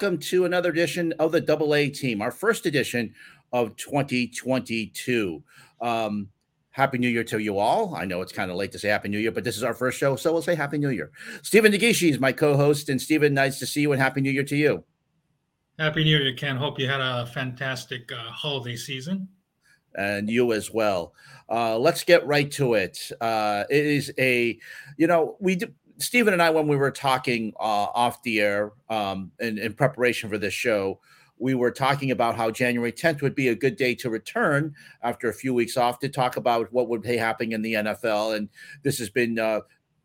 welcome to another edition of the Double A Team, our first edition of 2022. Um, Happy New Year to you all. I know it's kind of late to say Happy New Year, but this is our first show, so we'll say Happy New Year. Stephen Negishi is my co-host, and Stephen, nice to see you, and Happy New Year to you. Happy New Year, Ken. Hope you had a fantastic uh, holiday season. And you as well. Uh, let's get right to it. Uh, it is a, you know, we do, Stephen and I, when we were talking uh, off the air um, in, in preparation for this show, we were talking about how January 10th would be a good day to return after a few weeks off to talk about what would be happening in the NFL. And this has been uh,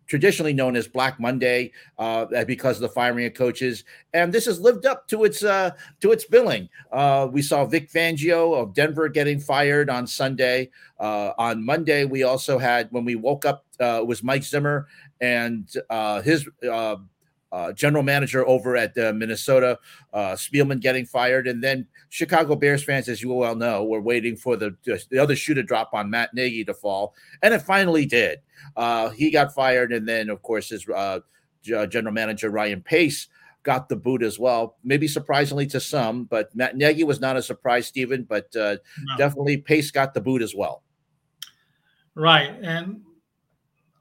traditionally known as Black Monday uh, because of the firing of coaches, and this has lived up to its uh, to its billing. Uh, we saw Vic Fangio of Denver getting fired on Sunday. Uh, on Monday, we also had when we woke up, uh, it was Mike Zimmer and uh, his uh, general manager over at uh, Minnesota, uh, Spielman getting fired, and then Chicago Bears fans, as you well know, were waiting for the the other shoe to drop on Matt Nagy to fall, and it finally did. Uh, he got fired, and then of course his uh, general manager Ryan Pace got the boot as well. Maybe surprisingly to some, but Matt Nagy was not a surprise, Stephen, but uh, no. definitely Pace got the boot as well. Right, and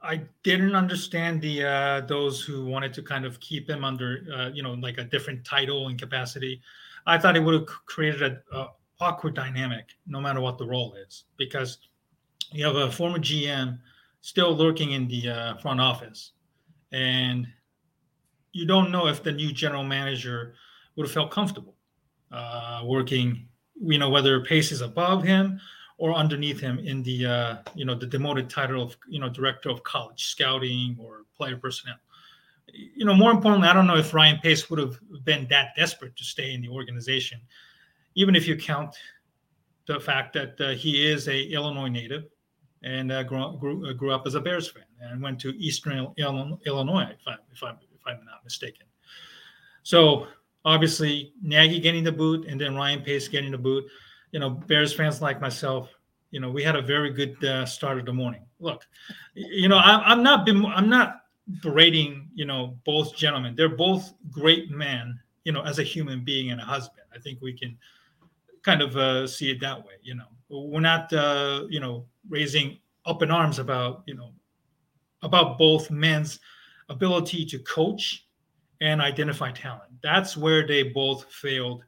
I didn't understand the uh, those who wanted to kind of keep him under, uh, you know, like a different title and capacity. I thought it would have created a, a awkward dynamic, no matter what the role is, because you have a former GM still lurking in the uh, front office, and you don't know if the new general manager would have felt comfortable uh, working. You know whether Pace is above him or underneath him in the uh, you know the demoted title of you know director of college scouting or player personnel. You know, more importantly, I don't know if Ryan Pace would have been that desperate to stay in the organization, even if you count the fact that uh, he is a Illinois native and uh, grew, grew, uh, grew, up as a Bears fan and went to Eastern Illinois, if I'm, if I'm, if I'm not mistaken. So obviously, Nagy getting the boot and then Ryan Pace getting the boot you know, Bears fans like myself, you know, we had a very good uh, start of the morning. Look, you know, I, I'm not been, I'm not berating, you know, both gentlemen. They're both great men, you know, as a human being and a husband. I think we can kind of uh, see it that way. You know, we're not, uh, you know, raising up in arms about, you know, about both men's ability to coach and identify talent. That's where they both failed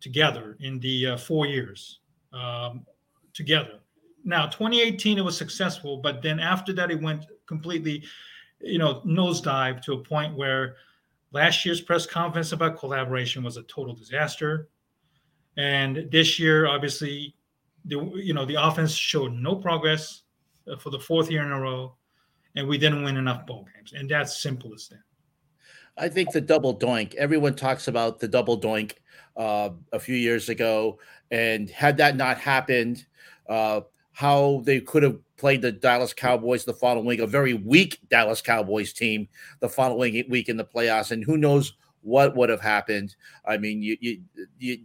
together in the uh, four years um, together. Now, 2018 it was successful, but then after that it went completely, you know, nosedive to a point where last year's press conference about collaboration was a total disaster, and this year, obviously, the you know the offense showed no progress uh, for the fourth year in a row, and we didn't win enough bowl games, and that's simple as that. I think the double doink. Everyone talks about the double doink uh, a few years ago, and had that not happened, uh, how they could have played the Dallas Cowboys the following week, a very weak Dallas Cowboys team the following week in the playoffs, and who knows what would have happened. I mean, you, you, you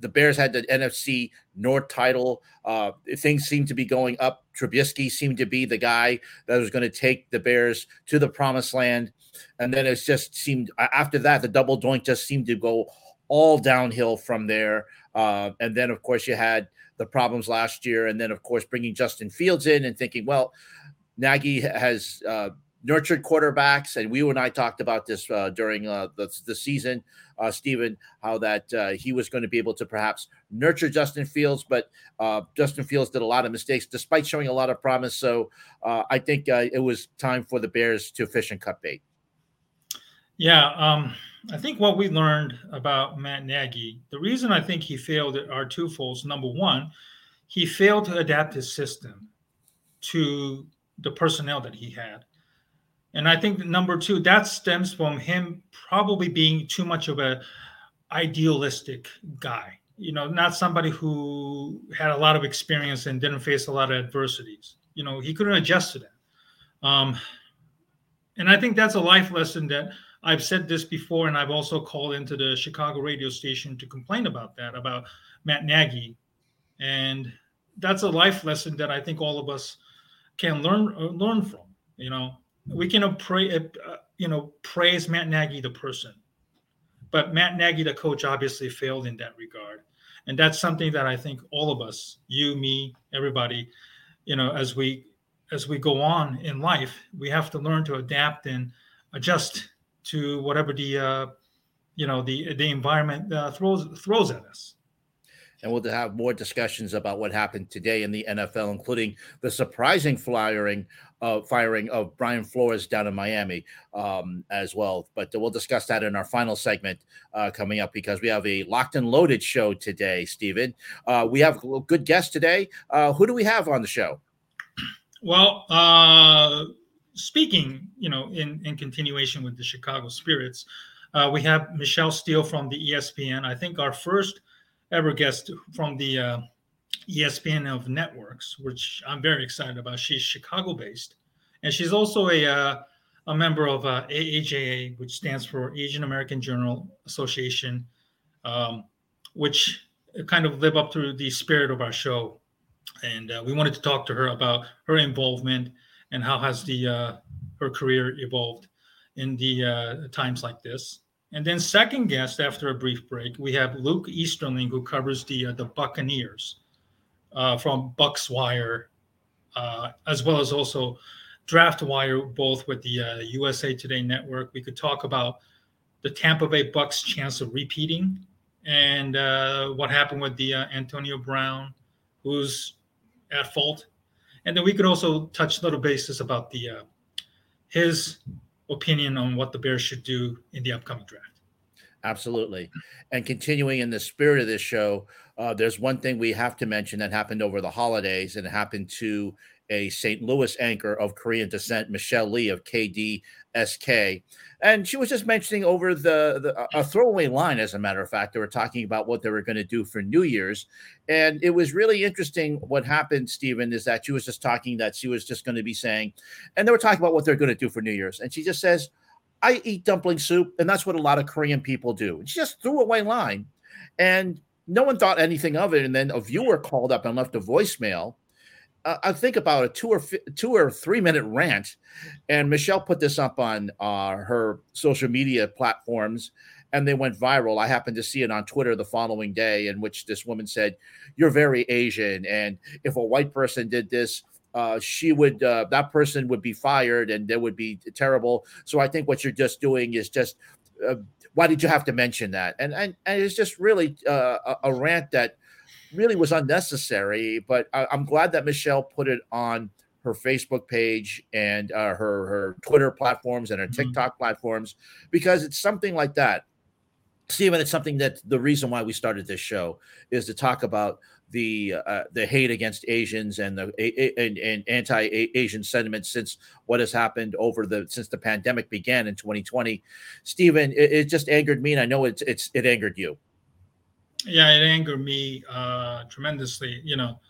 the Bears had the NFC North title. Uh, things seemed to be going up. Trubisky seemed to be the guy that was going to take the Bears to the promised land. And then it just seemed after that, the double doink just seemed to go all downhill from there. Uh, and then, of course, you had the problems last year. And then, of course, bringing Justin Fields in and thinking, well, Nagy has uh, nurtured quarterbacks. And we and I talked about this uh, during uh, the, the season, uh, Stephen, how that uh, he was going to be able to perhaps nurture Justin Fields. But Justin Fields did a lot of mistakes despite showing a lot of promise. So I think it was time for the Bears to fish and cut bait. Yeah, um, I think what we learned about Matt Nagy, the reason I think he failed are twofold. Number one, he failed to adapt his system to the personnel that he had. And I think number two, that stems from him probably being too much of a idealistic guy. You know, not somebody who had a lot of experience and didn't face a lot of adversities. You know, he couldn't adjust to that. Um, and I think that's a life lesson that I've said this before, and I've also called into the Chicago radio station to complain about that, about Matt Nagy. And that's a life lesson that I think all of us can learn uh, learn from. You know, we can pray, uh, you know, praise Matt Nagy the person, But Matt Nagy, the coach, obviously failed in that regard. And that's something that I think all of us, you, me, everybody, you know, as we as we go on in life, we have to learn to adapt and adjust to whatever the uh, you know the the environment uh, throws throws at us and we'll have more discussions about what happened today in the NFL, including the surprising firing uh, firing of Brian Flores down in Miami um, as well. But we'll discuss that in our final segment uh, coming up because we have a locked and loaded show today, Stephen. Uh, we have a good guest today. Uh, who do we have on the show? Well, uh, speaking, you know, in in continuation with the Chicago Spirits, uh, we have Michelle Steele from the ESPN. I think our first ever guest from the uh, ESPN of networks, which I'm very excited about. She's Chicago based, and she's also a uh, a member of uh, AAJA, which stands for Asian American Journal Association, um, which kind of live up to the spirit of our show. And uh, we wanted to talk to her about her involvement and how has the uh, her career evolved in the uh, times like this. And then second guest after a brief break, we have Luke Easterling who covers the uh, the Buccaneers uh, from Bucs Wire, uh, as well as also Draft Wire, both with the USA uh, Today network. We could talk about the Tampa Bay Bucs chance of repeating and what happened with the Antonio Brown, who's at fault, and then we could also touch little basis about the his opinion on what the Bears should do in the upcoming draft. Absolutely. And continuing in the spirit of this show, uh, there's one thing we have to mention that happened over the holidays, and it happened to a St. Louis anchor of Korean descent, Michelle Li of KDSK. And she was just mentioning over the, the a throwaway line, as a matter of fact. They were talking about what they were going to do for New Year's. And it was really interesting what happened, Stephen, is that she was just talking that she was just going to be saying, and they were talking about what they're going to do for New Year's. And she just says, I eat dumpling soup, and that's what a lot of Korean people do. She just threw away line. And no one thought anything of it. And then a viewer called up and left a voicemail I think about a two or two or three minute rant, and Michelle put this up on uh, her social media platforms, and they went viral. I happened to see it on Twitter the following day, in which this woman said, "You're very Asian, and if a white person did this." Uh, she would uh, that person would be fired and that would be terrible so i think what you're just doing is just uh, why did you have to mention that and and, and it's just really uh, a, a rant that really was unnecessary. But I, am glad that Michelle put it on her Facebook page and uh, her her Twitter platforms and her mm-hmm. TikTok platforms because it's something like that. Stephen, it's something that the reason why we started this show is to talk about the uh, the hate against Asians and the and, and anti-Asian sentiment since what has happened over the since the pandemic began in 2020. Stephen, it, it just angered me, and I know it's it's it angered you yeah, it angered me uh, tremendously. You know,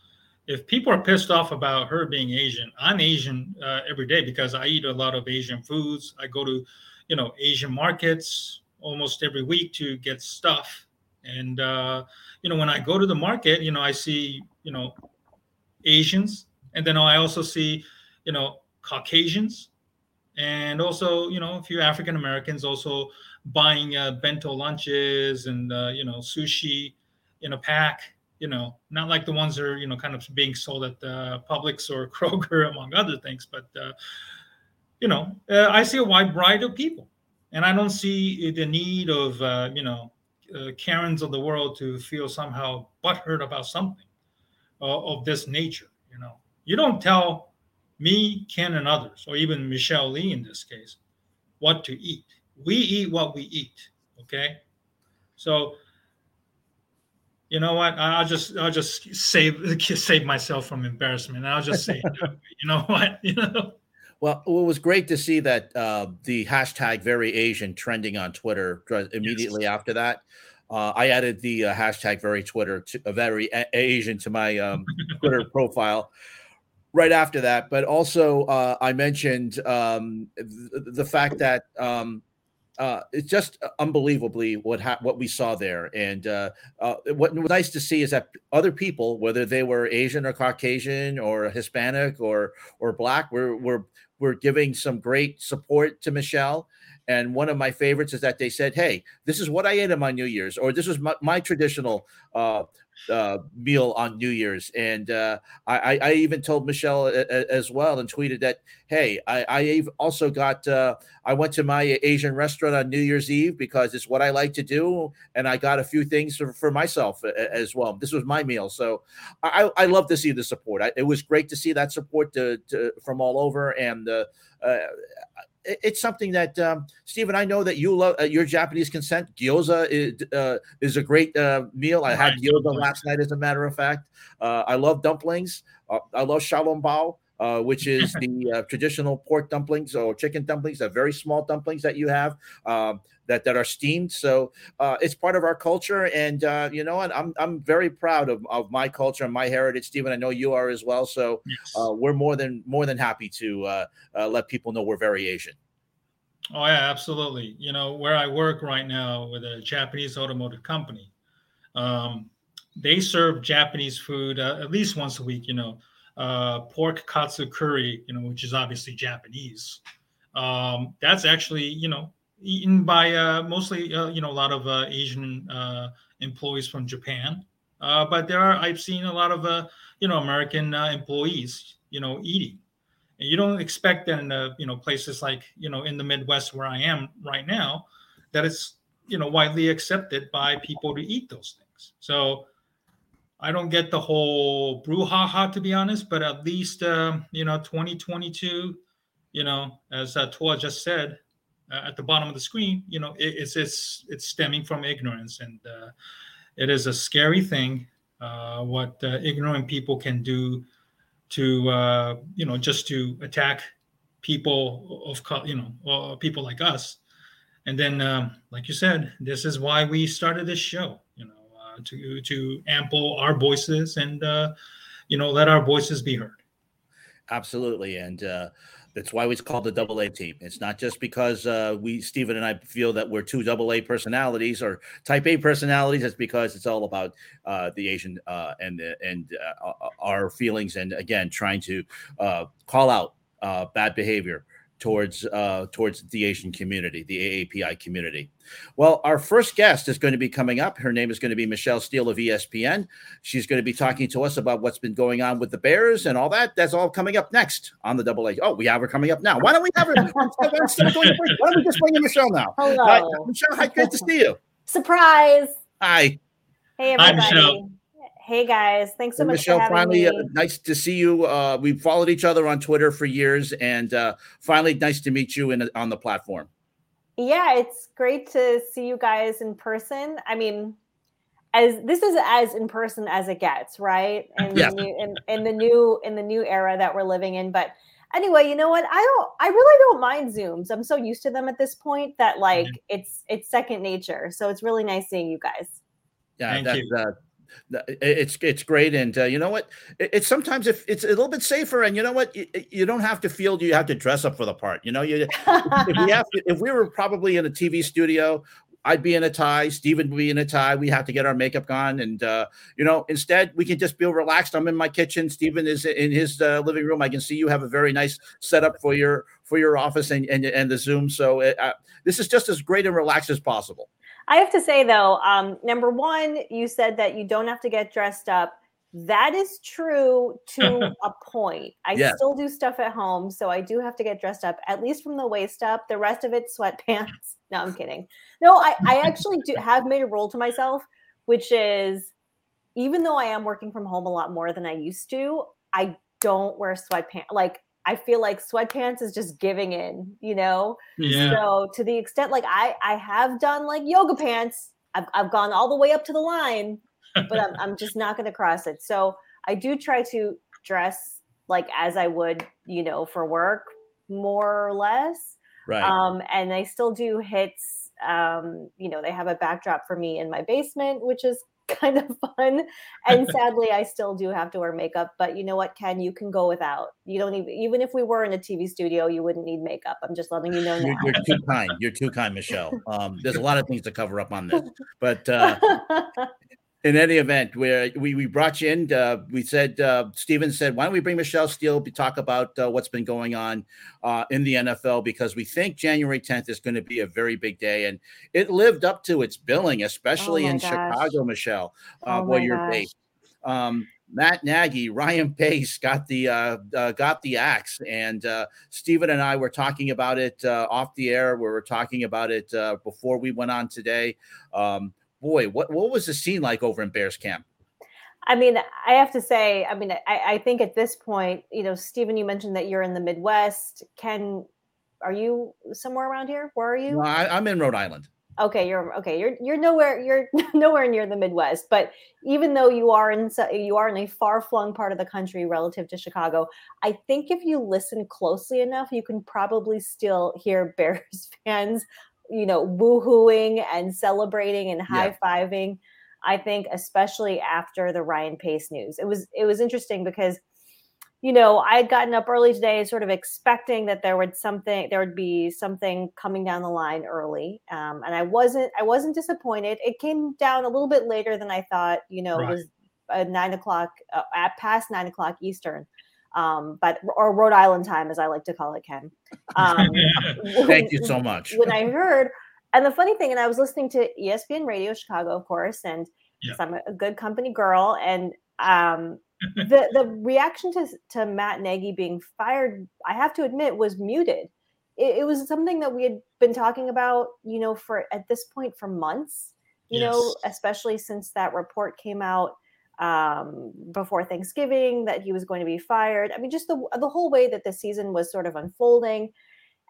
if people are pissed off about her being Asian, I'm Asian uh, every day because I eat a lot of Asian foods. I go to, you know, Asian markets almost every week to get stuff. And uh, you know, when I go to the market, you know, I see, you know, Asians, and then I also see, you know, Caucasians, and also, you know, a few African Americans also buying uh, bento lunches and uh, you know sushi in a pack you know not like the ones that are you know kind of being sold at the publix or kroger among other things but uh, you know uh, i see a wide variety of people. And i don't see the need of uh, you know uh, karens of the world to feel somehow butthurt about something of this nature you know. You don't tell me ken and others or even michelle li in this case what to eat we eat what we eat. Okay. So you know what? I'll just I'll just save save myself from embarrassment. I'll just say, you know what? You know. Well, it was great to see that uh, the hashtag very Asian trending on Twitter immediately yes. after that. Uh, I added the uh, hashtag very Twitter to, uh, very a- Asian to my um, Twitter profile right after that. But also, uh, I mentioned um, th- the fact that um, uh, it's just unbelievably what ha- what we saw there. And uh, uh, what was nice to see is that other people, whether they were Asian or Caucasian or Hispanic or or Black, were were were giving some great support to Michelle. And one of my favorites is that they said, "Hey, this is what I ate on my New Year's," or "This was my, my traditional uh, uh, meal on New Year's." And uh, I, I, even told Michelle a, a, as well and tweeted that, "Hey, I, I also got uh, I went to my Asian restaurant on New Year's Eve because it's what I like to do, and I got a few things for, for myself as well. This was my meal, so I, I love to see the support. It was great to see that support to, to from all over, and uh, uh, it's something that um, Stephen, I know that you love uh, your Japanese consent. Gyoza is, uh, is a great uh, meal. I had gyoza last night, as a matter of fact. Uh, I love dumplings. Uh, I love xiaolongbao. Uh, which is the uh, traditional pork dumplings or chicken dumplings, the very small dumplings that you have um, that that are steamed. So uh, it's part of our culture, and uh, you know what? I'm I'm very proud of, of my culture and my heritage, Stephen. I know you are as well. So yes. Uh, we're more than more than happy to uh, let people know we're very Asian. Oh yeah, absolutely. You know where I work right now with a Japanese automotive company. Um, they serve Japanese food at least once a week. You know uh, pork katsu curry, you know, which is obviously Japanese. Um, that's actually, you know, eaten by uh, mostly, uh, you know, a lot of uh, Asian uh, employees from Japan. Uh, but there are, I've seen a lot of, you know, American employees, you know, eating. And you don't expect that in, you know, places like, you know, in the Midwest where I am right now, that it's, you know, widely accepted by people to eat those things. So I don't get the whole brouhaha to be honest, but at least uh, you know 2022, you know, as uh, Tua just said uh, at the bottom of the screen, you know, it, it's it's it's stemming from ignorance, and uh, it is a scary thing uh, what uh, ignorant people can do to uh, you know just to attack people of you know people like us, and then um, like you said, this is why we started this show to to ample our voices and uh, you know let our voices be heard. Absolutely, and uh, that's why it's called the double A team. It's not just because uh, we Stephen and I feel that we're two double A personalities or type A personalities. It's because it's all about uh, the Asian uh, and and uh, our feelings, and again trying to uh, call out uh, bad behavior towards uh, towards the Asian community, the AAPI community. Well, our first guest is going to be coming up. Her name is going to be Michelle Steele of ESPN. She's going to be talking to us about what's been going on with the Bears and all that. That's all coming up next on the Double A. Oh, we have her coming up now. Why don't we have her? Why don't we just bring in Michelle now? Hello, uh, Michelle. Hi, great to see you. Surprise. Hi. Hey, everybody. Hi, Michelle. Hey guys, thanks so much. Michelle, finally, uh, nice to see you. Uh, we've followed each other on Twitter for years, and uh, finally, nice to meet you in, on the platform. Yeah, it's great to see you guys in person. I mean, as this is as in person as it gets, right? In, yeah. the new, in, in the new in the new era that we're living in. But anyway, you know what? I don't. I really don't mind Zooms. I'm so used to them at this point that like mm-hmm. it's it's second nature. So it's really nice seeing you guys. Yeah, Thank that's, you. Uh, it's it's great, and uh, you know what? It, it's sometimes if it's a little bit safer, and you know what? You, you, don't have to feel you have to dress up for the part. You know, you if we have to, if we were probably in a TV studio, I'd be in a tie. Steven would be in a tie. We have to get our makeup on, and uh, you know, instead we can just feel relaxed. I'm in my kitchen. Steven is in his uh, living room. I can see you have a very nice setup for your for your office and and, and the Zoom. So it, uh, this is just as great and relaxed as possible. I have to say though, um, number one, you said that you don't have to get dressed up. That is true to a point. I yes. still do stuff at home, so I do have to get dressed up, at least from the waist up. The rest of it, sweatpants. No, I'm kidding. No, I, I actually do have made a rule to myself, which is even though I am working from home a lot more than I used to, I don't wear sweatpants. Like I feel like sweatpants is just giving in, you know? Yeah. So to the extent like I I have done like yoga pants, I've I've gone all the way up to the line, but I'm I'm just not gonna cross it. So I do try to dress like as I would, you know, for work, more or less. Right. Um, and I still do hits. Um, you know, they have a backdrop for me in my basement, which is kind of fun. And sadly, I still do have to wear makeup. But you know what, Ken? You can go without. You don't even even if we were in a TV studio, you wouldn't need makeup. I'm just letting you know now. You're, you're too kind. You're too kind, Michelle. Um, there's a lot of things to cover up on this, but uh, in any event, where we, we brought you in, uh, we said uh, Steven said, "Why don't we bring Michelle Steele to talk about uh, what's been going on uh, in the NFL?" Because we think January 10th is going to be a very big day, and it lived up to its billing, especially oh in gosh. Chicago, Michelle, uh, oh where you're based. Um, Matt Nagy, Ryan Pace got the uh, uh, got the axe, and uh, Stephen and I were talking about it uh, off the air. We were talking about it uh, before we went on today. Um, boy, what what was the scene like over in Bears camp? I mean, I have to say, I mean, I, I think at this point, you know, Stephen, you mentioned that you're in the Midwest. Ken, are you somewhere around here? Where are you? No, I, I'm in Rhode Island okay you're okay you're you're nowhere you're nowhere near the midwest but even though you are in you are in a far flung part of the country relative to chicago i think if you listen closely enough you can probably still hear bears fans you know, woohooing and celebrating and high fiving. Yeah. I think especially after the Ryan Pace news. It was it was interesting because you know, I had gotten up early today, sort of expecting that there would something, there would be something coming down the line early, um, and I wasn't. I wasn't disappointed. It came down a little bit later than I thought. You know, right. it was uh, nine o'clock uh, at past nine o'clock Eastern um, but or Rhode Island time, as I like to call it, Ken. Um, Thank you so much. when I heard, and the funny thing, and I was listening to ESPN Radio Chicago, of course, and yeah. I'm a good company girl, and um, the the reaction to to Matt Nagy being fired, I have to admit, was muted. It, it, was something that we had been talking about, you know, for at this point for months. You yes. know, especially since that report came out um, before Thanksgiving that he was going to be fired. I mean, just the the whole way that the season was sort of unfolding.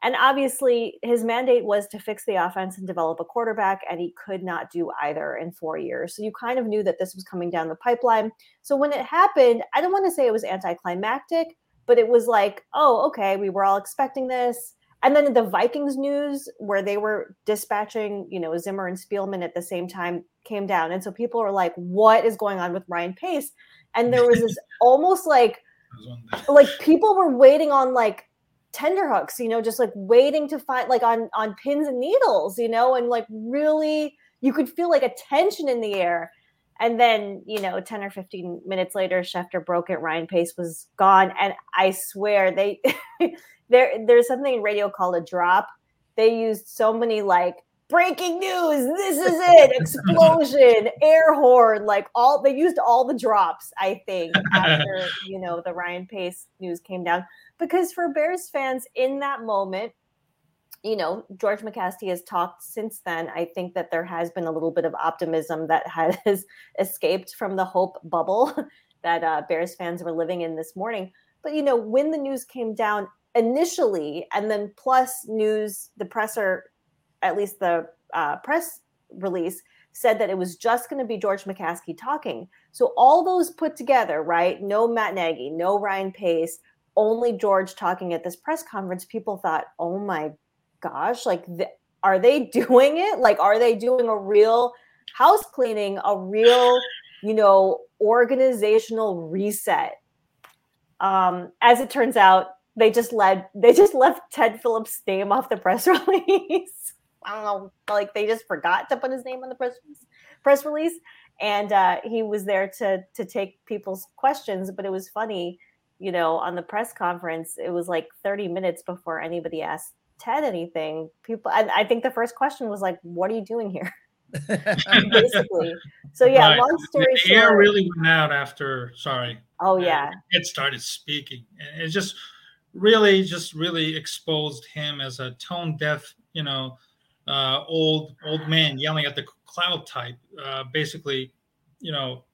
And obviously, his mandate was to fix the offense and develop a quarterback, and he could not do either in four years. So you kind of knew that this was coming down the pipeline. So when it happened, I don't want to say it was anticlimactic, but it was like, oh, okay, we were all expecting this. And then the Vikings news, where they were dispatching, you know, Zimmer and Spielman at the same time, came down. And so people were like, what is going on with Ryan Pace? And there was this almost like, like people were waiting on like tender hooks, you know, just like waiting to find like on on pins and needles, you know, and like really you could feel like a tension in the air. And then, you know, 10 or 15 minutes later, Schefter broke it. Ryan Pace was gone. And I swear they there there's something in radio called a drop. They used so many like breaking news, this is it, explosion, air horn, like all they used all the drops, I think, after you know the Ryan Pace news came down. Because for Bears fans in that moment, you know, George McCaskey has talked since then. I think that there has been a little bit of optimism that has escaped from the hope bubble that uh, Bears fans were living in this morning. But you know, when the news came down, initially, and then plus news, the presser, at least the uh, press release, said that it was just going to be George McCaskey talking. So all those put together, right? No Matt Nagy, no Ryan Pace, only George talking at this press conference. People thought, oh my gosh, like, th- are they doing it? Like, are they doing a real house cleaning, a real, you know, organizational reset? Um, as it turns out, they just led they just left Ted Phillips' name off the press release. I don't know, like they just forgot to put his name on the press press release, and uh, he was there to to take people's questions. But it was funny, you know, on the press conference, it was like 30 minutes before anybody asked Ted anything. People, I, I think the first question was like, "What are you doing here?" Basically, so yeah. Right. Long story the short, air really went out after. Sorry. Oh yeah. It started speaking, and it just really just really exposed him as a tone deaf, you know, uh, old old man yelling at the cloud type. Uh, basically, you know,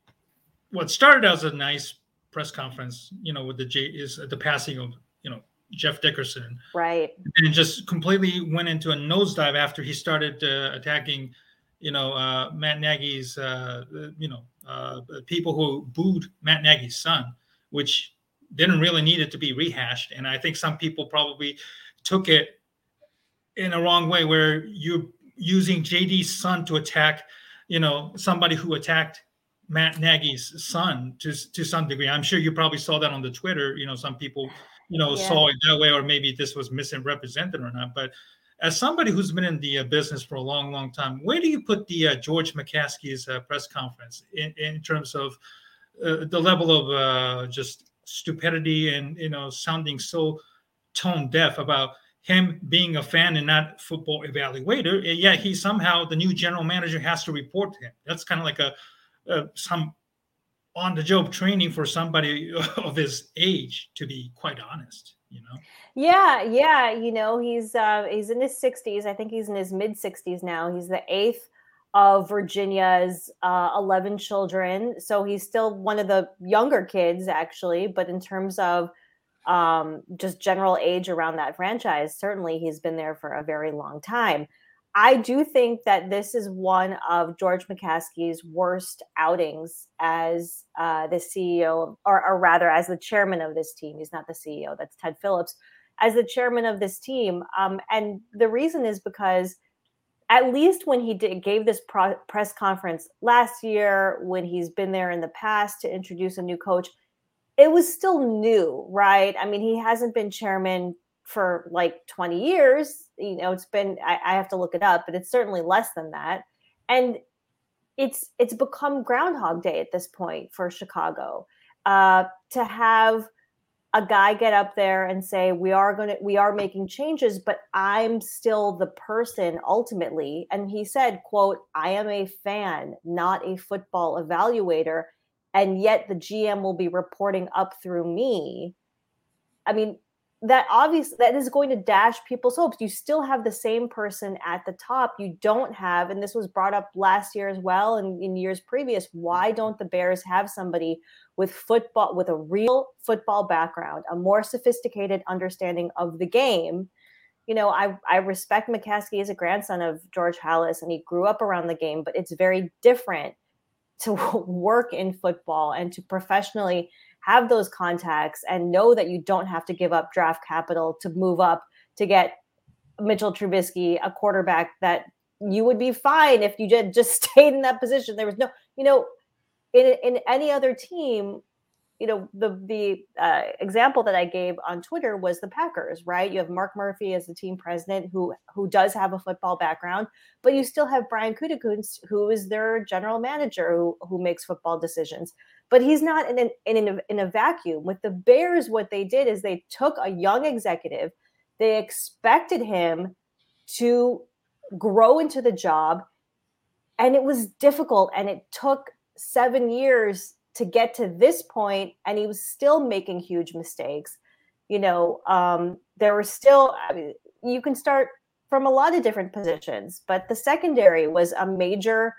what started as a nice press conference, you know, with the J is the passing of you know Jeff Dickerson, right, and just completely went into a nosedive after he started uh, attacking, you know, uh, Matt Nagy's, uh, you know, uh, people who booed Matt Nagy's son, which didn't really need it to be rehashed. And I think some people probably took it in a wrong way where you're using JD's son to attack, you know, somebody who attacked Matt Nagy's son to, to some degree. I'm sure you probably saw that on the Twitter. You know, some people, you know, yeah. saw it that way, or maybe this was misrepresented or not. But as somebody who's been in the uh, business for a long, long time, where do you put the uh, George McCaskey's uh, press conference in, in terms of uh, the level of uh, just stupidity and you know sounding so tone deaf about him being a fan and not football evaluator, and yet he somehow the new general manager has to report to him. That's kind of like a, a some on the job training for somebody of his age, to be quite honest you know? Yeah yeah you know he's uh he's in his 60s i think he's in his mid 60s now. He's the eighth of virginia's uh 11 children so he's still one of the younger kids actually but in terms of um just general age around that franchise certainly he's been there for a very long time I do think that this is one of George McCaskey's worst outings as uh, the CEO, or, or, rather, as the chairman of this team. He's not the CEO, that's Ted Phillips. As the chairman of this team. Um, and the reason is because, at least when he did, gave this pro- press conference last year, when he's been there in the past to introduce a new coach, it was still new, right? I mean, he hasn't been chairman for like 20 years. You know, it's been I, I have to look it up, but it's certainly less than that. And it's it's become Groundhog Day at this point for Chicago. Uh, to have a guy get up there and say we are going to we are making changes but i'm still the person ultimately. And he said quote i am a fan not a football evaluator and yet the gm will be reporting up through me. I mean that obviously that is going to dash people's hopes. You still have the same person at the top. You don't have, and this was brought up last year as well and in years previous. Why don't the Bears have somebody with football, with a real football background, a more sophisticated understanding of the game? You know, I, I respect McCaskey as a grandson of George Halas and he grew up around the game, but it's very different to work in football and to professionally have those contacts and know that you don't have to give up draft capital to move up to get Mitchell Trubisky, a quarterback that you would be fine if you just just stayed in that position. There was no, you know, in in any other team, you know, the the uh, example that I gave on Twitter was the Packers, right? You have Mark Murphy as the team president, who who does have a football background, but you still have Brian Gutekunst, who is their general manager, who who makes football decisions but he's not in, an, in, a, in a vacuum. With the Bears, what they did is they took a young executive, they expected him to grow into the job, and it was difficult. And it took seven years to get to this point, and he was still making huge mistakes. You know, um, there were still, I mean, you can start from a lot of different positions, but the secondary was a major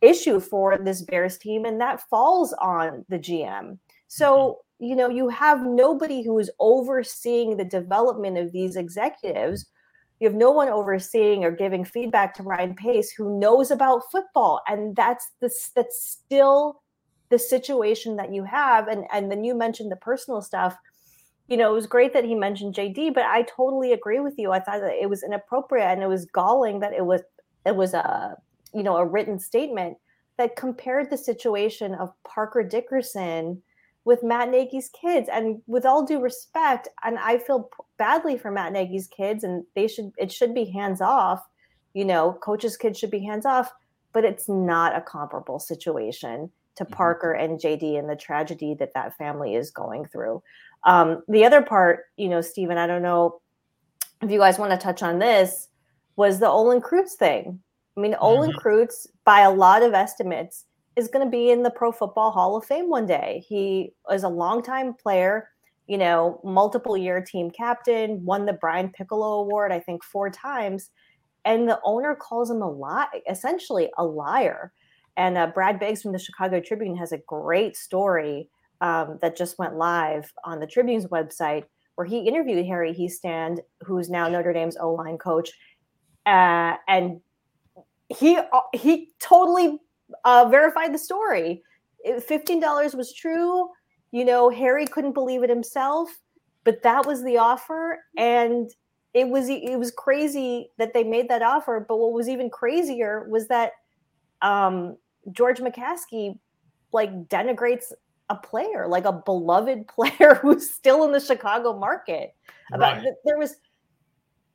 issue for this Bears team, and that falls on the GM. So, mm-hmm. you know, you have nobody who is overseeing the development of these executives. You have no one overseeing or giving feedback to Ryan Pace who knows about football. And that's the, that's still the situation that you have. And and then you mentioned the personal stuff. You know, it was great that he mentioned JD, but I totally agree with you. I thought that it was inappropriate and it was galling that it was it was a you know, a written statement that compared the situation of Parker Dickerson with Matt Nagy's kids. And with all due respect, and I feel badly for Matt Nagy's kids, and they should it should be hands off. You know, coaches' kids should be hands off, but it's not a comparable situation to mm-hmm. Parker and JD and the tragedy that that family is going through. Um, the other part, you know, Stephen, I don't know if you guys want to touch on this, was the Olin Kreutz thing. I mean, Olin mm-hmm. Kreutz, by a lot of estimates, is going to be in the Pro Football Hall of Fame one day. He is a longtime player, you know, multiple year team captain, won the Brian Piccolo Award, I think, four times. And the owner calls him a lie, essentially a liar. And uh, Brad Biggs from the Chicago Tribune has a great story um, that just went live on the Tribune's website where he interviewed Harry Hiestand, who's now Notre Dame's O line coach, uh, and he uh, he totally uh, verified the story. Fifteen dollars was true. You know, Harry couldn't believe it himself, but that was the offer, and it was it was crazy that they made that offer. But what was even crazier was that um, George McCaskey like denigrates a player, like a beloved player who's still in the Chicago market. About right. there was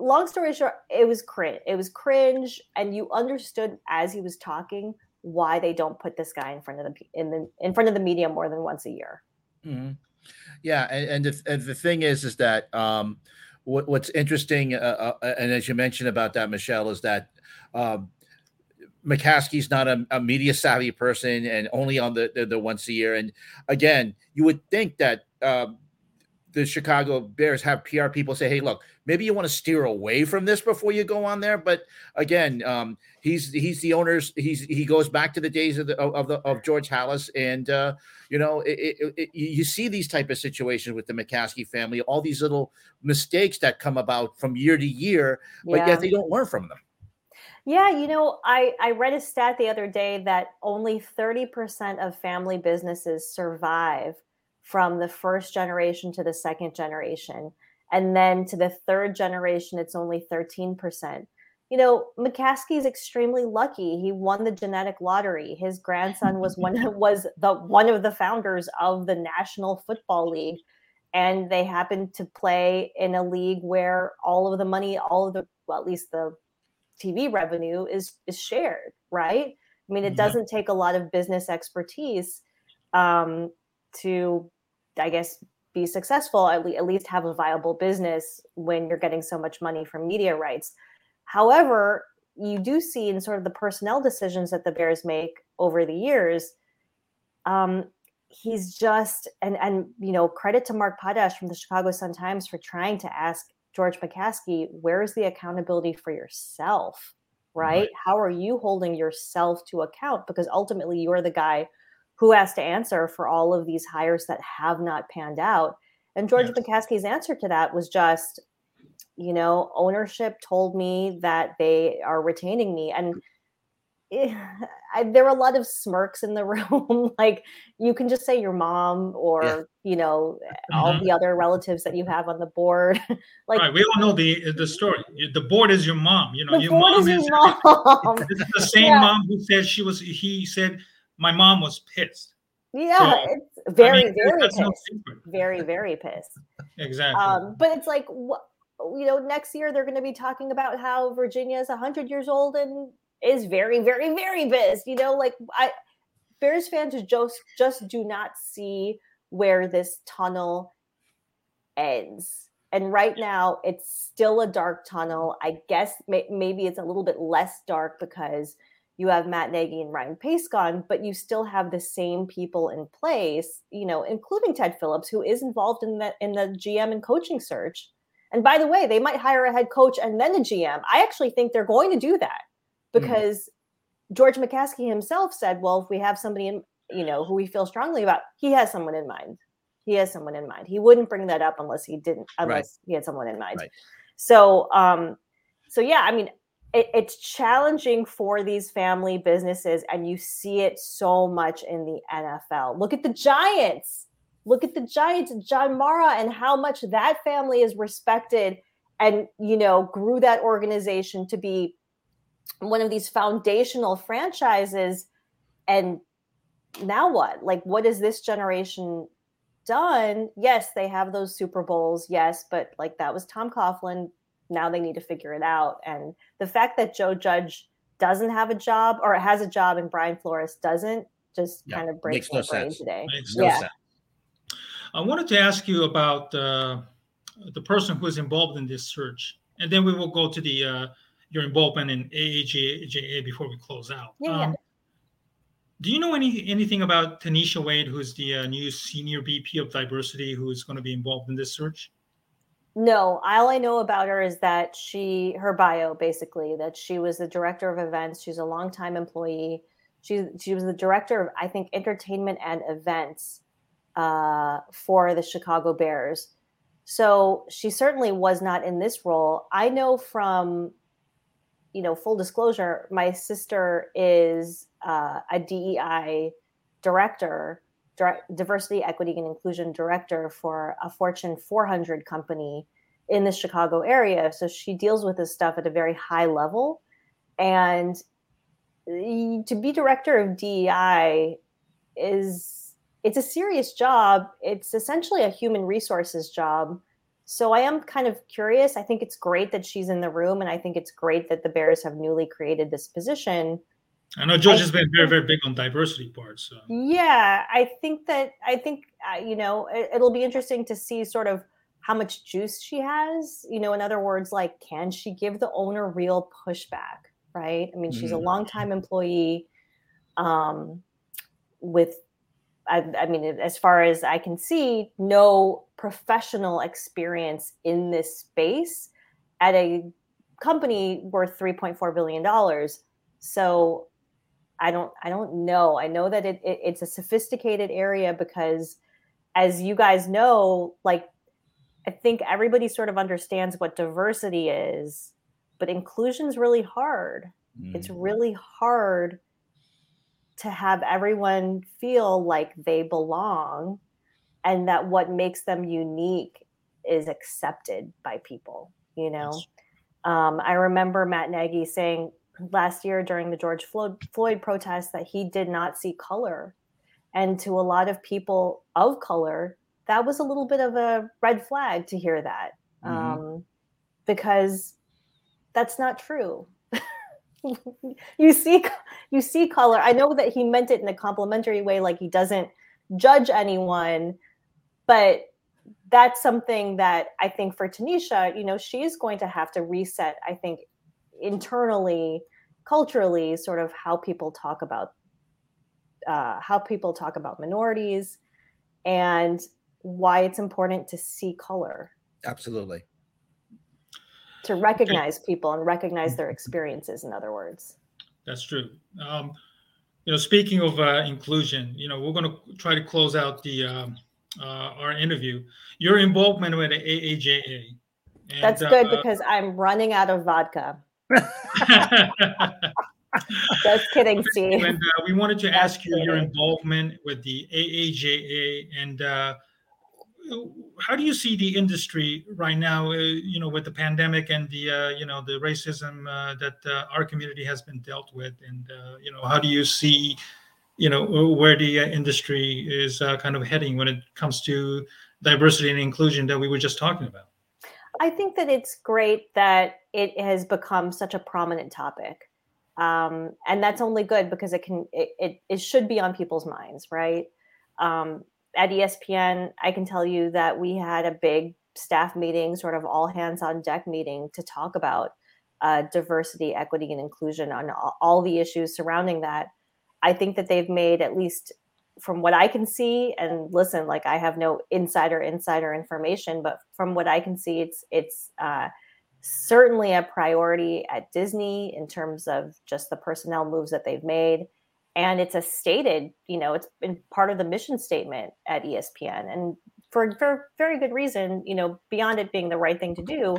long story short, it was cringe. It was cringe, and you understood as he was talking why they don't put this guy in front of the in the in front of the media more than once a year. Mm-hmm. Yeah, and, and, the, and the thing is, is that um, what, what's interesting, uh, uh, and as you mentioned about that, Michelle, is that um, McCaskey's not a, a, media savvy person and only on the, the, the once a year. And again, you would think that um, the Chicago Bears have PR people say, "Hey, look, maybe you want to steer away from this before you go on there." But again, um, he's he's the owners. He's he goes back to the days of the of the of George Halas, and uh, you know, it, it, it, you see these type of situations with the McCaskey family, all these little mistakes that come about from year to year, but yeah. yet they don't learn from them. Yeah, you know, I I read a stat the other day that only thirty percent of family businesses survive from the first generation to the second generation. And then to the third generation, it's only 13%. You know, McCaskey is extremely lucky. He won the genetic lottery. His grandson was one was the one of the founders of the National Football League. And they happened to play in a league where all of the money, all of the well, at least the TV revenue is is shared, right? I mean, it doesn't take a lot of business expertise um, to i guess be successful at, le- at least have a viable business when you're getting so much money from media rights however you do see in sort of the personnel decisions that the bears make over the years um, he's just and and you know credit to mark potash from the chicago sun times for trying to ask george mccaskey where is the accountability for yourself right? right? how are you holding yourself to account because ultimately you're the guy who has to answer for all of these hires that have not panned out? And George yes. McCaskey's answer to that was just, you know, ownership told me that they are retaining me. And it, I, there were a lot of smirks in the room. like you can just say your mom or, yeah. you know, mm-hmm. all the other relatives that you have on the board. like right. we all know the the story. The board is your mom. You know, your mom is, your mom. This is the same yeah. mom who said she was. He said my mom was pissed. Yeah, so, it's very, I mean, very pissed. No very, very pissed. exactly. Um, but it's like, you know, next year they're going to be talking about how Virginia is 100 years old and is very, very, very pissed. You know, like I, Bears fans just just do not see where this tunnel ends. And right now, it's still a dark tunnel. I guess may, maybe it's a little bit less dark because you have Matt Nagy and Ryan Pace gone, but you still have the same people in place, you know, including Ted Phillips, who is involved in the in the GM and coaching search. And by the way, they might hire a head coach and then a GM. I actually think they're going to do that mm-hmm. because mm-hmm. George McCaskey himself said, well, if we have somebody in, you know, who we feel strongly about, he has someone in mind. He has someone in mind. He wouldn't bring that up unless he didn't, unless right. he had someone in mind. Right. So, um, so yeah, I mean, it, it's challenging for these family businesses, and you see it so much in the NFL. Look at the Giants. Look at the Giants John Mara and how much that family is respected and you know grew that organization to be one of these foundational franchises and now what like what has this generation done yes they have those super bowls yes but like that was tom coughlin now they need to figure it out. And the fact that Joe Judge doesn't have a job or has a job and Brian Flores doesn't just yeah, kind of breaks my no brain sense. today. Makes yeah. sense. I wanted to ask you about uh, the person who is involved in this search, and then we will go to the uh, your involvement in AAJA before we close out. Yeah, um, yeah. Do you know any anything about Tanesha Wade, who's the uh, new senior VP of diversity, who is going to be involved in this search? No, all I know about her is that she, her bio basically, that she was the director of events. She's a longtime employee. She she was the director of I think entertainment and events uh, for the Chicago Bears. So she certainly was not in this role. I know from, you know, full disclosure, my sister is uh, a DEI director diversity, equity, and inclusion director for a Fortune 400 company in the Chicago area. So she deals with this stuff at a very high level. And eh, to be director of DEI is it's a serious job. It's essentially a human resources job. So I am kind of curious. I think it's great that she's in the room, and I think it's great that the Bears have newly created this position. I know George I, has been very, very big on diversity parts. So. Yeah, I think that I think uh, you know it, it'll be interesting to see sort of how much juice she has. You know, in other words, like can she give the owner real pushback? Right. I mean, she's mm-hmm. a longtime employee um, with I, I, mean, as far as I can see, no professional experience in this space at a company worth 3.4 billion dollars. So I don't, I don't know. I know that it, it, it's a sophisticated area because, as you guys know, like I think everybody sort of understands what diversity is, but inclusion's really hard. Mm. It's really hard to have everyone feel like they belong and that what makes them unique is accepted by people you know um, i remember matt nagy saying last year during the george floyd, floyd protest that he did not see color. And to a lot of people of color that was a little bit of a red flag to hear that mm-hmm. um, because that's not true. You see you see color. I know that he meant it in a complimentary way like he doesn't judge anyone but that's something that i think for tanesha you know she's going to have to reset i think internally culturally sort of how people talk about uh, how people talk about minorities and why it's important to see color. Absolutely. To recognize people and recognize their experiences in other words. That's true. Um, you know speaking of uh, inclusion you know we're going to try to close out the um, uh, our interview. Your involvement with the aaja and, that's good uh, because i'm running out of vodka just kidding steve and uh, we wanted to that's ask you kidding. your involvement with the aaja and uh, how do you see the industry right now? Uh, you know, with the pandemic and the uh, you know the racism uh, that uh, our community has been dealt with, and uh, you know, how do you see you know where the uh, industry is kind of heading when it comes to diversity and inclusion that we were just talking about? I think that it's great that it has become such a prominent topic. Um, and that's only good because it can it, it, it should be on people's minds right um, at ESPN, I can tell you that we had a big staff meeting, sort of all hands on deck meeting to talk about uh, diversity, equity, and inclusion on all the issues surrounding that. I think that they've made at least from what I can see, and listen, like I have no insider insider information, but from what I can see, it's it's uh, certainly a priority at Disney in terms of just the personnel moves that they've made. And it's a stated you know it's been part of the mission statement at espn and for, for very good reason you know beyond it being the right thing to do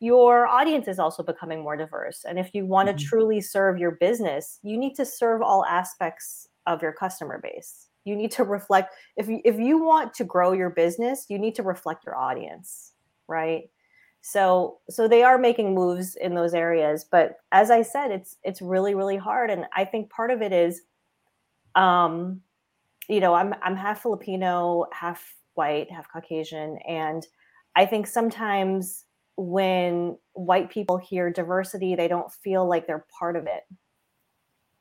your audience is also becoming more diverse. And if you want to mm-hmm. truly serve your business you need to serve all aspects of your customer base. You need to reflect if you, if you want to grow your business you need to reflect your audience right? So so they are making moves in those areas but as i said it's it's really really hard and i think part of it is um you know i'm i'm half filipino half white half caucasian and i think sometimes when white people hear diversity they don't feel like they're part of it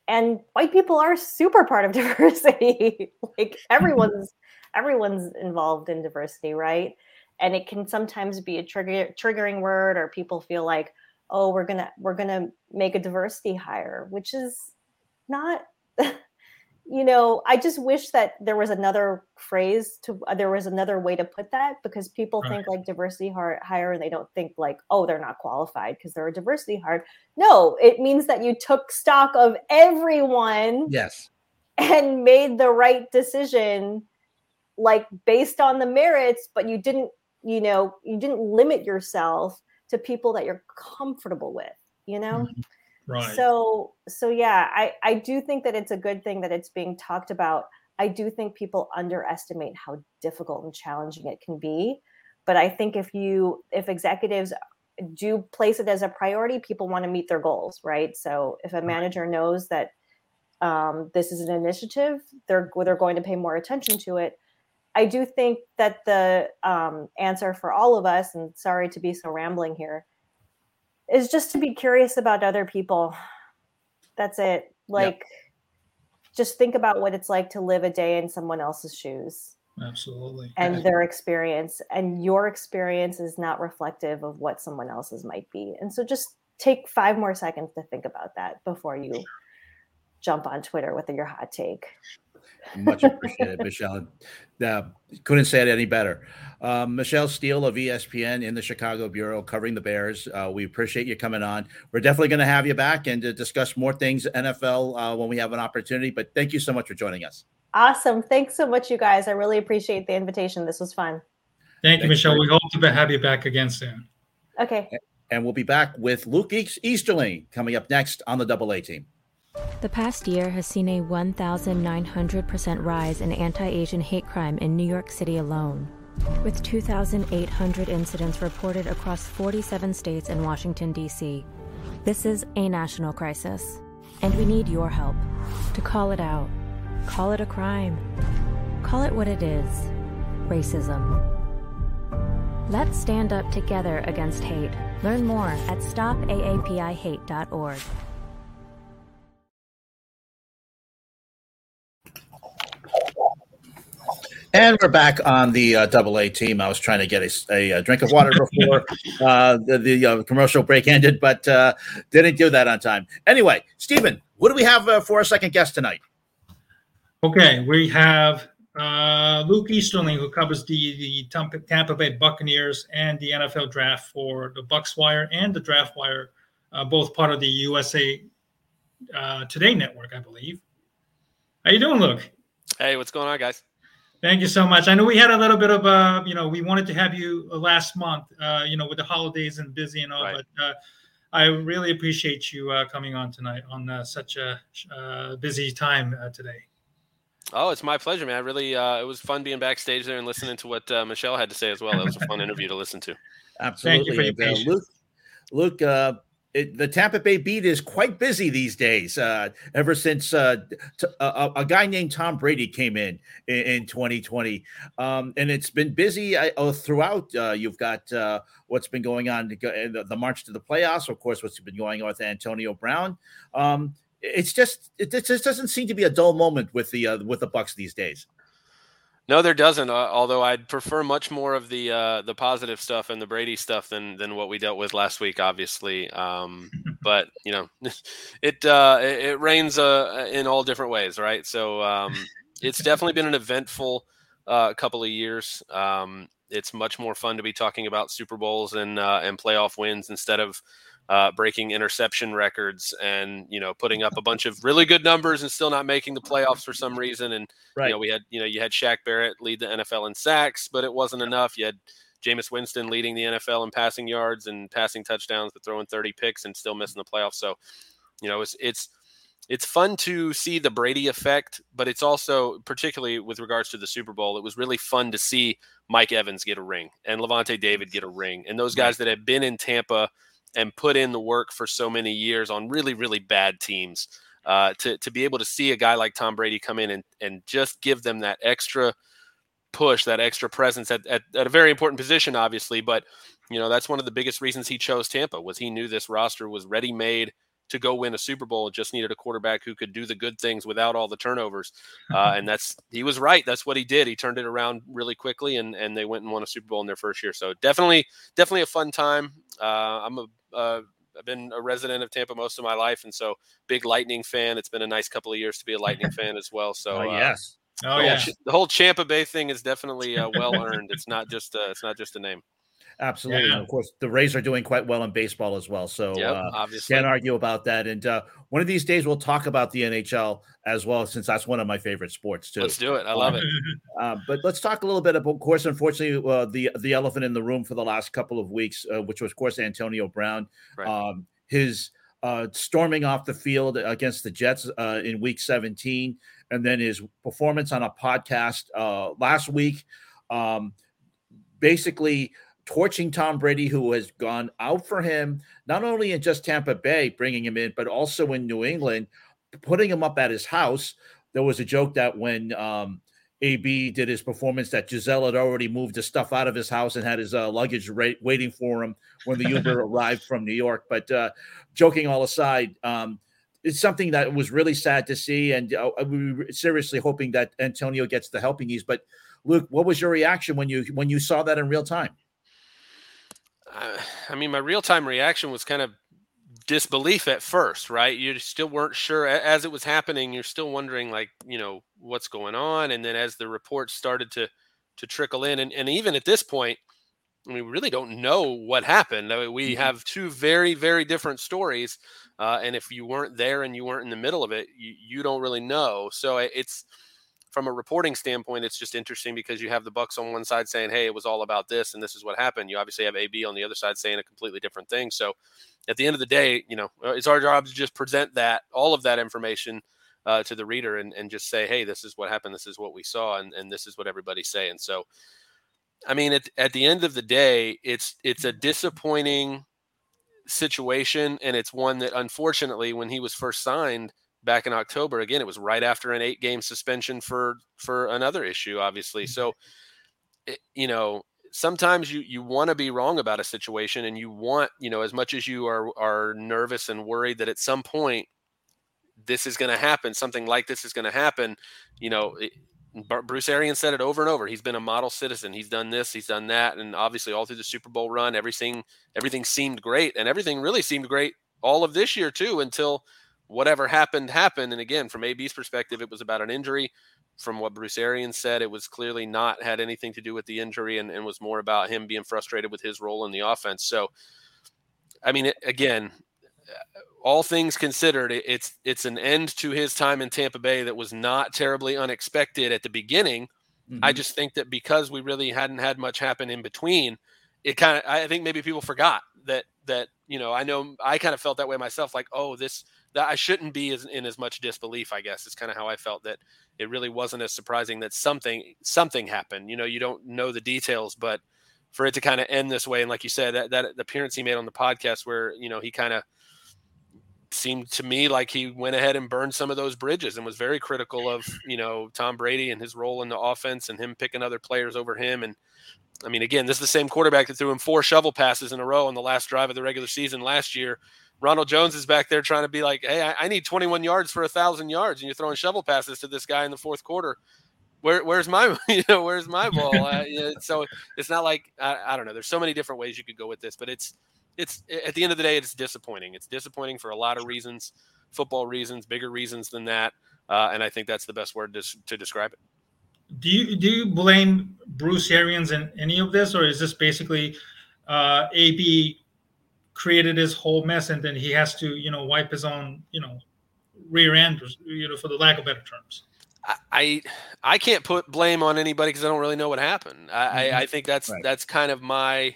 and white people are super part of diversity. Like everyone's everyone's involved in diversity right? And it can sometimes be a trigger triggering word or people feel like oh we're gonna we're gonna make a diversity hire which is not you know i just wish that there was another phrase to uh, there was another way to put that because people right. think like diversity hard, hire and they don't think like oh they're not qualified because they're a diversity hire no it means that you took stock of everyone yes and made the right decision like based on the merits but you didn't you know you didn't limit yourself to people that you're comfortable with you know mm-hmm. Right. So so yeah i i do think that it's a good thing that it's being talked about. I do think people underestimate how difficult and challenging it can be but i think if you if executives do place it as a priority people want to meet their goals right? So if a manager knows that um, this is an initiative they're they're going to pay more attention to it I do think that the um, answer for all of us, and sorry to be so rambling here, is just to be curious about other people. That's it. Like, just think about what it's like to live a day in someone else's shoes. Absolutely. And their experience. And your experience is not reflective of what someone else's might be. And so just take five more seconds to think about that before you jump on Twitter with your hot take. Much appreciated, Michelle. Uh, couldn't say it any better. Um, Michelle Steele of ESPN in the Chicago Bureau covering the Bears. Uh, we appreciate you coming on. We're definitely going to have you back and to discuss more things NFL uh, when we have an opportunity. But thank you so much for joining us. Awesome. Thanks so much, you guys. I really appreciate the invitation. This was fun. Thank you, Michelle. We hope to have you back again soon. Okay. And we'll be back with Luke Easterling coming up next on the Double A team. The past year has seen a 1,900% rise in anti Asian hate crime in New York City alone, with 2,800 incidents reported across 47 states and Washington, D.C. This is a national crisis, and we need your help to call it out, call it a crime, call it what it is racism. Let's stand up together against hate. Learn more at stopaapihate.org. And we're back on the uh, double A team. I was trying to get a, a, a drink of water before uh, the, the uh, commercial break ended, but uh, didn't do that on time. Anyway, Stephen, what do we have uh, for our second guest tonight? Okay, we have uh, Luke Easterling, who covers the, the Tampa Bay Buccaneers and the NFL draft for the Bucs Wire and the Draft Wire, both part of the USA Today network, I believe. How you doing, Luke? Hey, what's going on, guys? Thank you so much. I know we had a little bit of uh, you know, we wanted to have you uh, last month, uh, you know, with the holidays and busy and all, right. but uh, I really appreciate you uh, coming on tonight on uh, such a uh, busy time uh, today. Oh, it's my pleasure, man. I really, uh, it was fun being backstage there and listening to what uh, Michelle had to say as well. That was a fun interview to listen to. Absolutely. Thank you for your patience. Luke, Luke uh, it, the Tampa Bay beat is quite busy these days. Uh, ever since uh, t- a, a, guy named Tom Brady came in in, in 2020, um, and it's been busy uh, throughout. Uh, you've got uh, what's been going on the, the, march to the playoffs, of course. What's been going on with Antonio Brown. Um, it's just it, it, just doesn't seem to be a dull moment with the uh, with the Bucs these days. No, there doesn't. Uh, although I'd prefer much more of the uh, the positive stuff and the Brady stuff than than what we dealt with last week, obviously. Um, but you know, it uh, it, it rains uh, in all different ways, right? So um, it's definitely been an eventful uh, couple of years. Um, it's much more fun to be talking about Super Bowls and uh, and playoff wins instead of uh, breaking interception records and you know putting up a bunch of really good numbers and still not making the playoffs for some reason. And right. you know we had you know you had Shaq Barrett lead the NFL in sacks, but it wasn't enough. You had Jameis Winston leading the NFL in passing yards and passing touchdowns, but throwing 30 picks and still missing the playoffs. So you know it's it's it's fun to see the Brady effect, but it's also particularly with regards to the Super Bowl, it was really fun to see Mike Evans get a ring and Lavonte David get a ring, and those guys that have been in Tampa and put in the work for so many years on really, really bad teams. Uh, to to be able to see a guy like Tom Brady come in and and just give them that extra push, that extra presence at, at, at a very important position, obviously. But you know that's one of the biggest reasons he chose Tampa was he knew this roster was ready made to go win a Super Bowl. It just needed a quarterback who could do the good things without all the turnovers. Uh, and that's he was right. That's what he did. He turned it around really quickly, and and they went and won a Super Bowl in their first year. So definitely, definitely a fun time. Uh, I'm a uh, I've been a resident of Tampa most of my life, and so big Lightning fan. It's been a nice couple of years to be a Lightning fan as well. So oh, uh, yes, oh yeah, the whole Champa Bay thing is definitely uh, well earned. it's not just uh, it's not just a name. Absolutely. Yeah. of course, the Rays are doing quite well in baseball as well. So yep, uh, obviously. can't argue about that. And uh, one of these days we'll talk about the NHL as well, since that's one of my favorite sports too. Let's do it. I love it. Uh, but let's talk a little bit about, of course, unfortunately, uh, the the elephant in the room for the last couple of weeks, uh, which was, of course, Antonio Brown. Right. Um, his uh, storming off the field against the Jets in Week 17, and then his performance on a podcast last week. Um, basically torching Tom Brady, who has gone out for him, not only in just Tampa Bay, bringing him in, but also in New England, putting him up at his house. There was a joke that when um, AB did his performance that Gisele had already moved the stuff out of his house and had his uh, luggage ra- waiting for him when the Uber arrived from New York. But uh, joking all aside, um, it's something that was really sad to see, and uh, we were seriously hoping that Antonio gets the helping he's. But Luke, what was your reaction when you when you saw that in real time? I mean, my real time reaction was kind of disbelief at first, right? You still weren't sure as it was happening. You're still wondering, like, you know, what's going on. And then as the reports started to to trickle in, and, and even at this point, we really don't know what happened. I mean, we mm-hmm. have two very, very different stories. Uh, and if you weren't there and you weren't in the middle of it, you, you don't really know. So it's from a reporting standpoint, it's just interesting because you have the Bucs on one side saying, "Hey, it was all about this, and this is what happened." You obviously have AB on the other side saying a completely different thing. So, at the end of the day, you know, uh, it's our job to just present that all of that information uh, to the reader and, and just say, "Hey, this is what happened. This is what we saw, and, and this is what everybody's saying." So, I mean, at, at the end of the day, it's it's a disappointing situation, and it's one that unfortunately, when he was first signed back in October. Again, it was right after an eight game suspension for for another issue, obviously. Mm-hmm. So, it, eh, you know, sometimes you you want to be wrong about a situation, and you want you know as much as you are are nervous and worried that at some point this is going to happen, something like this is going to happen. You know. It, Bruce Arians said it over and over. He's been a model citizen. He's done this, he's done that, and obviously all through the Super Bowl run, everything everything seemed great, and everything really seemed great all of this year too until whatever happened happened. And again, from AB's perspective, it was about an injury. From what Bruce Arians said, it was clearly not had anything to do with the injury and, and was more about him being frustrated with his role in the offense. So, I mean, again, all things considered, it's it's an end to his time in Tampa Bay that was not terribly unexpected at the beginning. Mm-hmm. I just think that because we really hadn't had much happen in between, it kind of I think maybe people forgot that that you know I know I kind of felt that way myself, like oh this that I shouldn't be as, in as much disbelief. I guess is kind of how I felt that it really wasn't as surprising that something something happened. You know, you don't know the details, but for it to kind of end this way, and like you said, that that appearance he made on the podcast where you know he kind of seemed to me like he went ahead and burned some of those bridges and was very critical of you know Tom Brady and his role in the offense and him picking other players over him and I mean again this is the same quarterback that threw him four shovel passes in a row on the last drive of the regular season last year Ronald Jones is back there trying to be like, hey, I, I need 21 yards for a thousand yards, and you're throwing shovel passes to this guy in the fourth quarter. Where, where's my, you know, where's my ball? uh, so it's not like I, I don't know. There's so many different ways you could go with this, but it's, it's at the end of the day, it's disappointing. It's disappointing for a lot of reasons, football reasons, bigger reasons than that, uh, and I think that's the best word to, to describe it. Do you do you blame Bruce Arians in any of this, or is this basically uh, AB created this whole mess and then he has to you know wipe his own you know rear end you know for the lack of better terms. I i can't put blame on anybody because i don't really know what happened. I mm-hmm. I, I, think that's right. that's kind of my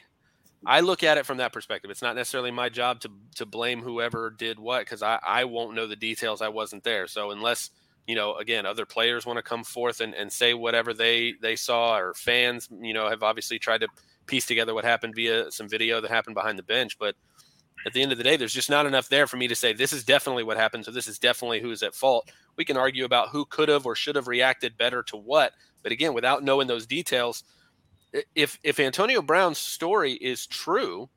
i look at it from that perspective. It's not necessarily my job to to blame whoever did what because i i won't know the details. I wasn't there. So unless you know again other players want to come forth and, and say whatever they they saw or fans you know have obviously tried to piece together what happened via some video that happened behind the bench but at the end of the day, there's just not enough there for me to say this is definitely what happened. So this is definitely who's at fault. We can argue about who could have or should have reacted better to what, but again, without knowing those details, if if Antonio Brown's story is true,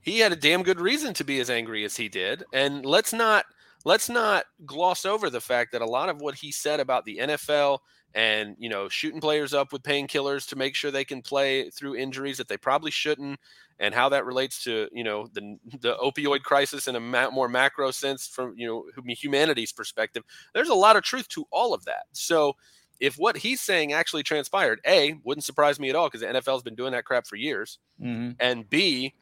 he had a damn good reason to be as angry as he did. And let's not let's not gloss over the fact that a lot of what he said about the NFL and you know shooting players up with painkillers to make sure they can play through injuries that they probably shouldn't and how that relates to you know the the opioid crisis in a ma- more macro sense from you know humanity's perspective there's a lot of truth to all of that so if what he's saying actually transpired a wouldn't surprise me at all because the nfl's been doing that crap for years mm-hmm. and b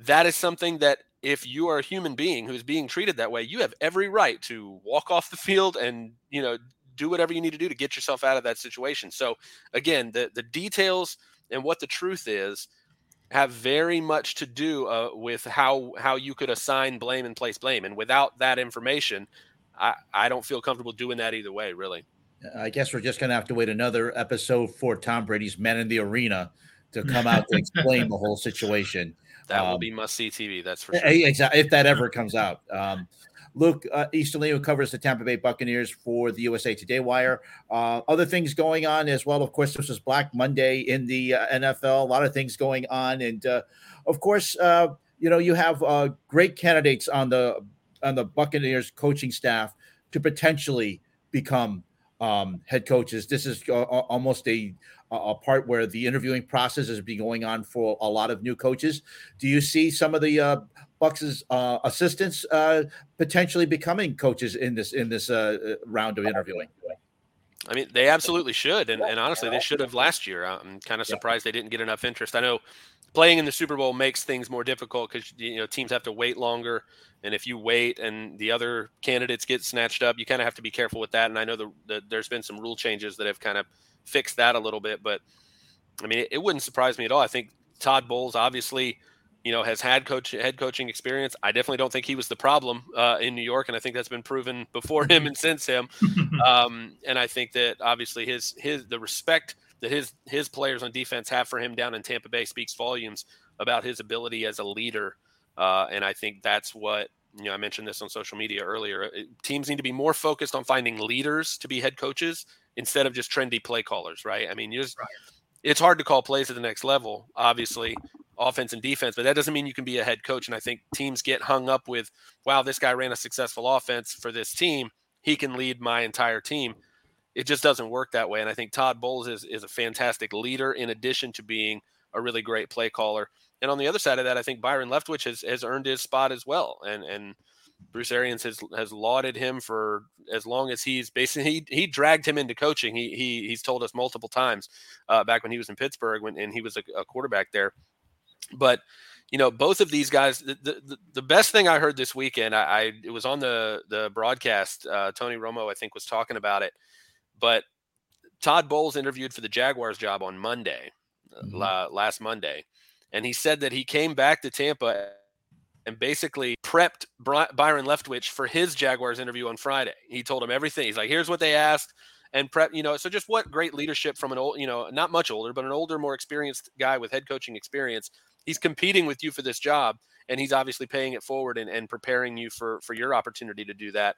that is something that if you are a human being who's being treated that way you have every right to walk off the field and you know do whatever you need to do to get yourself out of that situation so again the the details and what the truth is have very much to do uh, with how how you could assign blame and place blame. And without that information, I, I don't feel comfortable doing that either way, really. I guess we're just gonna have to wait another episode for Tom Brady's Men in the Arena to come out to explain the whole situation. That um, will be must see TV. That's for sure. Exactly. If that ever comes out. Um, Luke uh, who covers the Tampa Bay Buccaneers for the USA Today Wire. Uh, other things going on as well. Of course, this was Black Monday in the uh, NFL. A lot of things going on, and uh, of course, uh, you know, you have uh, great candidates on the on the Buccaneers coaching staff to potentially become um, head coaches. This is almost a a part where the interviewing process has been going on for a lot of new coaches. Do you see some of the uh, Bucs's uh, assistants uh, potentially becoming coaches in this in this uh, round of interviewing? I mean, they absolutely should, and, and honestly, they should have last year. I'm kind of surprised they didn't get enough interest. I know playing in the Super Bowl makes things more difficult because you know teams have to wait longer, and if you wait and the other candidates get snatched up, you kind of have to be careful with that. And I know the, the, there's been some rule changes that have kind of fixed that a little bit, but I mean, it, it wouldn't surprise me at all. I think Todd Bowles obviously you know, has had coach head coaching experience. I definitely don't think he was the problem uh, in New York, and I think that's been proven before him and since him. Um, and I think that obviously his his the respect that his his players on defense have for him down in Tampa Bay speaks volumes about his ability as a leader. Uh, and I think that's what you know. I mentioned this on social media earlier. Uh, teams need to be more focused on finding leaders to be head coaches instead of just trendy play callers, right? I mean, you just right. it's hard to call plays at the next level, obviously, offense and defense, but that doesn't mean you can be a head coach. And I think teams get hung up with, wow, this guy ran a successful offense for this team. He can lead my entire team. It just doesn't work that way. And I think Todd Bowles is, is a fantastic leader in addition to being a really great play caller. And on the other side of that, I think Byron Leftwich has, has earned his spot as well. And and Bruce Arians has has lauded him for as long as he's basically he, he dragged him into coaching. He, he he's told us multiple times uh, back when he was in Pittsburgh when and he was a, a quarterback there but you know, both of these guys. The, the, the best thing I heard this weekend, I, I it was on the the broadcast. Uh, Tony Romo, I think, was talking about it. But Todd Bowles interviewed for the Jaguars job on Monday, uh, mm-hmm. la, last Monday, and he said that he came back to Tampa and basically prepped Byron Leftwich for his Jaguars interview on Friday. He told him everything. He's like, "Here's what they asked." and prep, you know, so just what great leadership from an old, you know, not much older, but an older, more experienced guy with head coaching experience he's competing with you for this job and he's obviously paying it forward and, and preparing you for for your opportunity to do that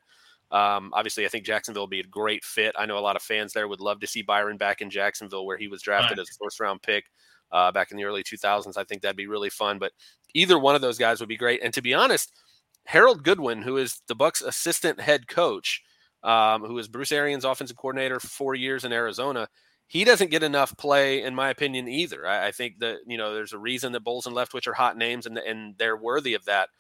um, obviously i think jacksonville will be a great fit i know a lot of fans there would love to see byron back in jacksonville where he was drafted right. as a first round pick uh, back in the early 2000s i think that'd be really fun but either one of those guys would be great and to be honest harold goodwin who is the bucs assistant head coach um, who is bruce arians offensive coordinator for four years in arizona he doesn't get enough play, in my opinion, either. I, I, think that you know there's a reason that Bowles and Leftwich are hot names, and and they're worthy of that.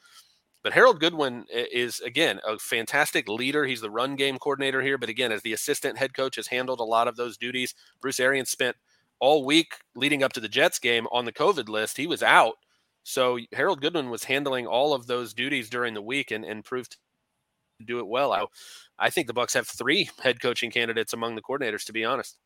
But Harold Goodwin is again a fantastic leader. He's the run game coordinator here, but again, as the assistant head coach, has handled a lot of those duties. Bruce Arians spent all week leading up to the Jets game on the COVID list. He was out, so Harold Goodwin was handling all of those duties during the week and, and proved to do it well. I, I think the Bucs have three head coaching candidates among the coordinators, to be honest.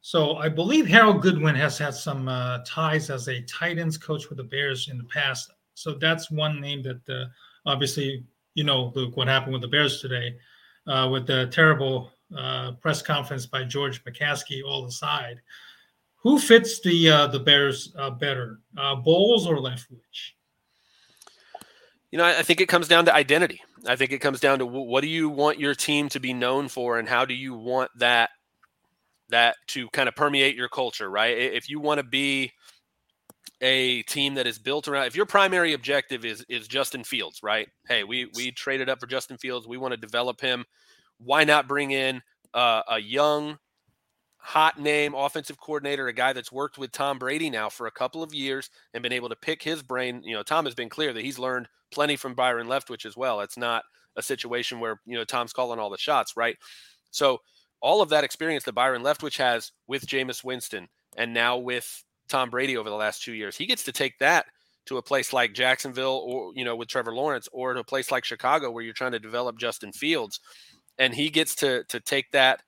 So I believe Harold Goodwin has had some uh, ties as a tight ends coach with the Bears in the past. So that's one name that uh, obviously you know Luke what happened with the Bears today uh, with the terrible uh, press conference by George McCaskey all aside. Who fits the uh, the Bears uh, better, Bowles or Leftwich? You know, I think it comes down to identity. I think it comes down to what do you want your team to be known for, and how do you want that that to kind of permeate your culture, right? If you want to be a team that is built around if your primary objective is is Justin Fields, right? Hey, we we traded up for Justin Fields. We want to develop him. Why not bring in uh, a young hot name offensive coordinator, a guy that's worked with Tom Brady now for a couple of years and been able to pick his brain. You know, Tom has been clear that he's learned plenty from Byron Leftwich as well. It's not a situation where, you know, Tom's calling all the shots, right? So all of that experience that Byron Leftwich has with Jameis Winston and now with Tom Brady over the last two years, he gets to take that to a place like Jacksonville or, you know, with Trevor Lawrence or to a place like Chicago where you're trying to develop Justin Fields. And he gets to to take that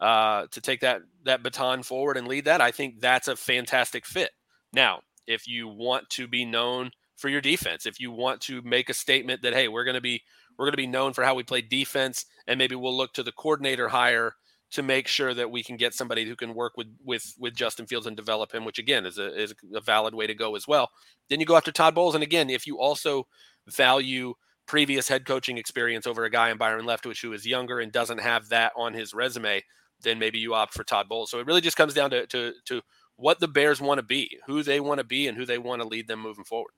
uh, to take that that baton forward and lead that. I think that's a fantastic fit. Now, if you want to be known for your defense, if you want to make a statement that hey, we're going to be we're going to be known for how we play defense, and maybe we'll look to the coordinator hire to make sure that we can get somebody who can work with with with Justin Fields and develop him, which again is a is a valid way to go as well. Then you go after Todd Bowles, and again, if you also value previous head coaching experience over a guy in Byron Leftwich who is younger and doesn't have that on his resume, then maybe you opt for Todd Bowles. So it really just comes down to to, to what the Bears want to be, who they want to be, and who they want to lead them moving forward.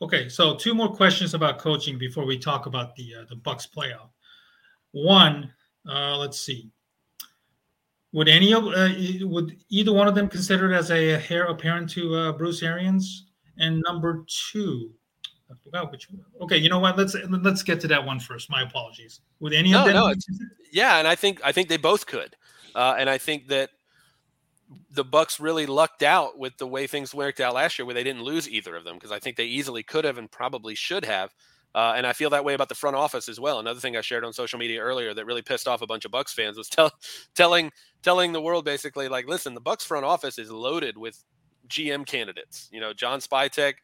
Okay, so two more questions about coaching before we talk about the uh, the Bucs playoff. One, uh, let's see. Would any of uh, would either one of them consider it as a heir apparent to uh, Bruce Arians? And number two, Forgot which. One. Okay, you know what? Let's let's get to that one first. My apologies. Would any no, of them? No, yeah, and I think I think they both could, uh, and I think that the Bucs really lucked out with the way things worked out last year, where they didn't lose either of them because I think they easily could have and probably should have. Uh, and I feel that way about the front office as well. Another thing I shared on social media earlier that really pissed off a bunch of Bucs fans was tell, telling telling the world basically like, listen, the Bucs front office is loaded with GM candidates. You know, John Spytek,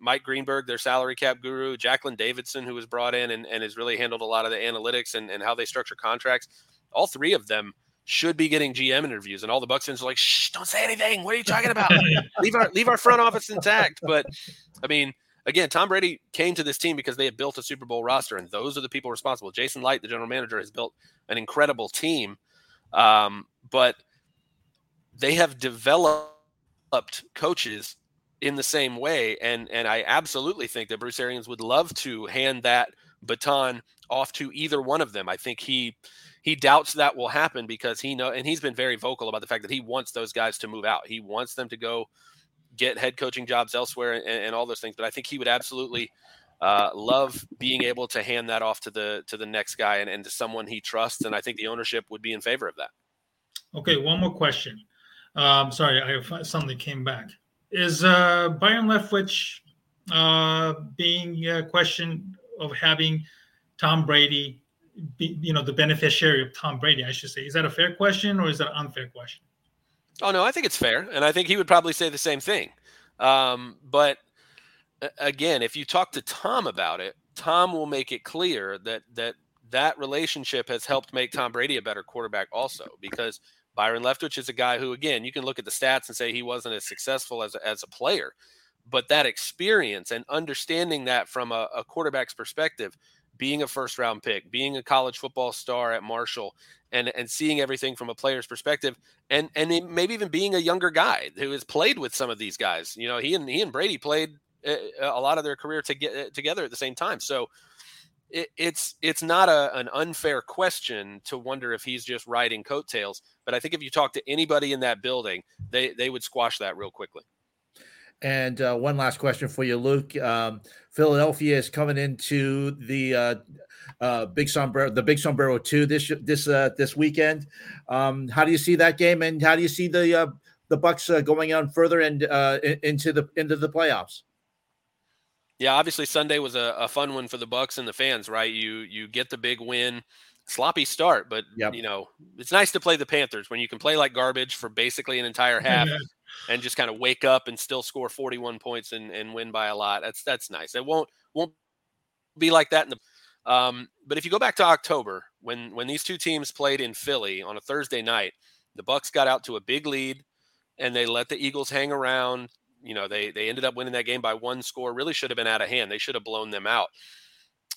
Mike Greenberg, their salary cap guru, Jacqueline Davidson, who was brought in and, and has really handled a lot of the analytics and, and how they structure contracts. All three of them should be getting GM interviews, and all the Bucs fans are like, "Shh, don't say anything. What are you talking about? leave our leave our front office intact." But I mean, again, Tom Brady came to this team because they had built a Super Bowl roster, and those are the people responsible. Jason Licht, the general manager, has built an incredible team, um, but they have developed coaches in the same way, and and I absolutely think that Bruce Arians would love to hand that baton off to either one of them. I think he he doubts that will happen because he know and he's been very vocal about the fact that he wants those guys to move out. He wants them to go get head coaching jobs elsewhere and, and all those things. But I think he would absolutely uh, love being able to hand that off to the to the next guy and, and to someone he trusts. And I think the ownership would be in favor of that. Okay, one more question. Um, sorry, I suddenly came back. Is uh, Byron Leftwich uh, being a question of having Tom Brady be, you know, the beneficiary of Tom Brady, I should say. Is that a fair question or is that an unfair question? Oh no, I think it's fair, and I think he would probably say the same thing. Um, but again, if you talk to Tom about it, Tom will make it clear that that that relationship has helped make Tom Brady a better quarterback, also because Byron Leftwich is a guy who, again, you can look at the stats and say he wasn't as successful as a, as a player, but that experience and understanding that from a, a quarterback's perspective being a first round pick, being a college football star at Marshall, and and seeing everything from a player's perspective, and and maybe even being a younger guy who has played with some of these guys. You know, he and he and Brady played uh, a lot of their career to get uh, together at the same time. So it, it's it's not a, an unfair question to wonder if he's just riding coattails. But I think if you talk to anybody in that building, they they would squash that real quickly. And uh, one last question for you, Luke. Um, Philadelphia is coming into the uh, uh, Big Sombrero, the Big Sombrero two this this uh, this weekend. Um, how do you see that game, and how do you see the uh, the Bucs uh, going on further and uh, into the into the playoffs? Yeah, obviously Sunday was a, a fun one for the Bucs and the fans, right? You you get the big win sloppy start, but yep. you know it's nice to play the Panthers when you can play like garbage for basically an entire half and just kind of wake up and still score 41 points and, and win by a lot. That's that's nice. It won't won't be like that in the um, but if you go back to October when when these two teams played in Philly on a Thursday night, the Bucs got out to a big lead and they let the Eagles hang around. You know, they they ended up winning that game by one score. Really should have been out of hand. They should have blown them out.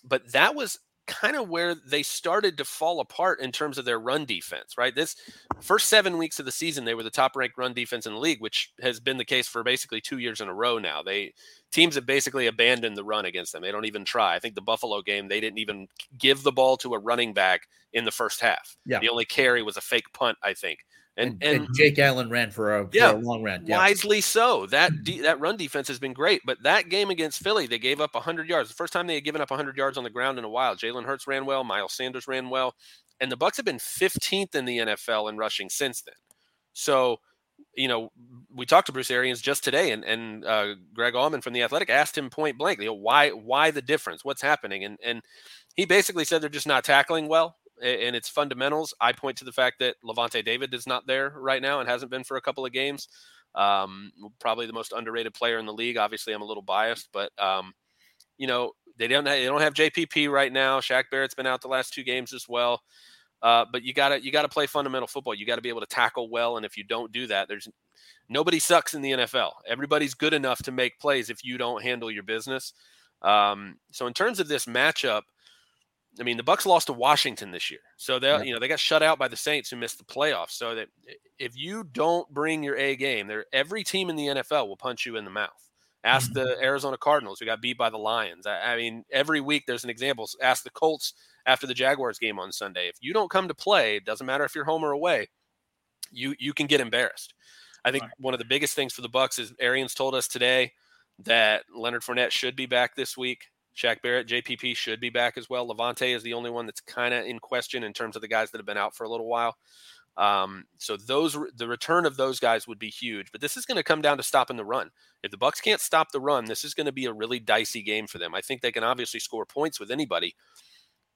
But that was kind of where they started to fall apart in terms of their run defense, right? This first seven weeks of the season, they were the top ranked run defense in the league, which has been the case for basically two years in a row now. They teams have basically abandoned the run against them. They don't even try. I think the Buffalo game, they didn't even give the ball to a running back in the first half. Yeah. The only carry was a fake punt, I think. And, and, and, Jake Allen ran for a, yeah, for a long run. Yeah. Wisely so. That de- that run defense has been great. But that game against Philly, they gave up 100 yards. The first time they had given up 100 yards on the ground in a while. Jalen Hurts ran well. Miles Sanders ran well. And the Bucs have been 15th in the NFL in rushing since then. So, you know, we talked to Bruce Arians just today, and and uh, Greg Auman from the Athletic asked him point blank, you know, why why the difference? What's happening? And and he basically said they're just not tackling well and its fundamentals, I point to the fact that Lavonte David is not there right now and hasn't been for a couple of games. Um, probably the most underrated player in the league. Obviously, I'm a little biased, but um, you know they don't have, they don't have JPP right now. Shaq Barrett's been out the last two games as well. Uh, but you gotta you gotta play fundamental football. You got to be able to tackle well, and if you don't do that, there's nobody sucks in the NFL. Everybody's good enough to make plays if you don't handle your business. Um, so in terms of this matchup, I mean, the Bucs lost to Washington this year, so they you know they got shut out by the Saints who missed the playoffs. So that if you don't bring your A game, there every team in the NFL will punch you in the mouth. Ask mm-hmm. the Arizona Cardinals who got beat by the Lions. I, I, mean, every week there's an example. Ask the Colts after the Jaguars game on Sunday. If you don't come to play, it doesn't matter if you're home or away, you you can get embarrassed. I think right. one of the biggest things for the Bucs is Arians told us today that Leonard Fournette should be back this week. Shaq Barrett, JPP should be back as well. Lavonte is the only one that's kind of in question in terms of the guys that have been out for a little while. Um, so those the return of those guys would be huge. But this is going to come down to stopping the run. If the Bucs can't stop the run, this is going to be a really dicey game for them. I think they can obviously score points with anybody,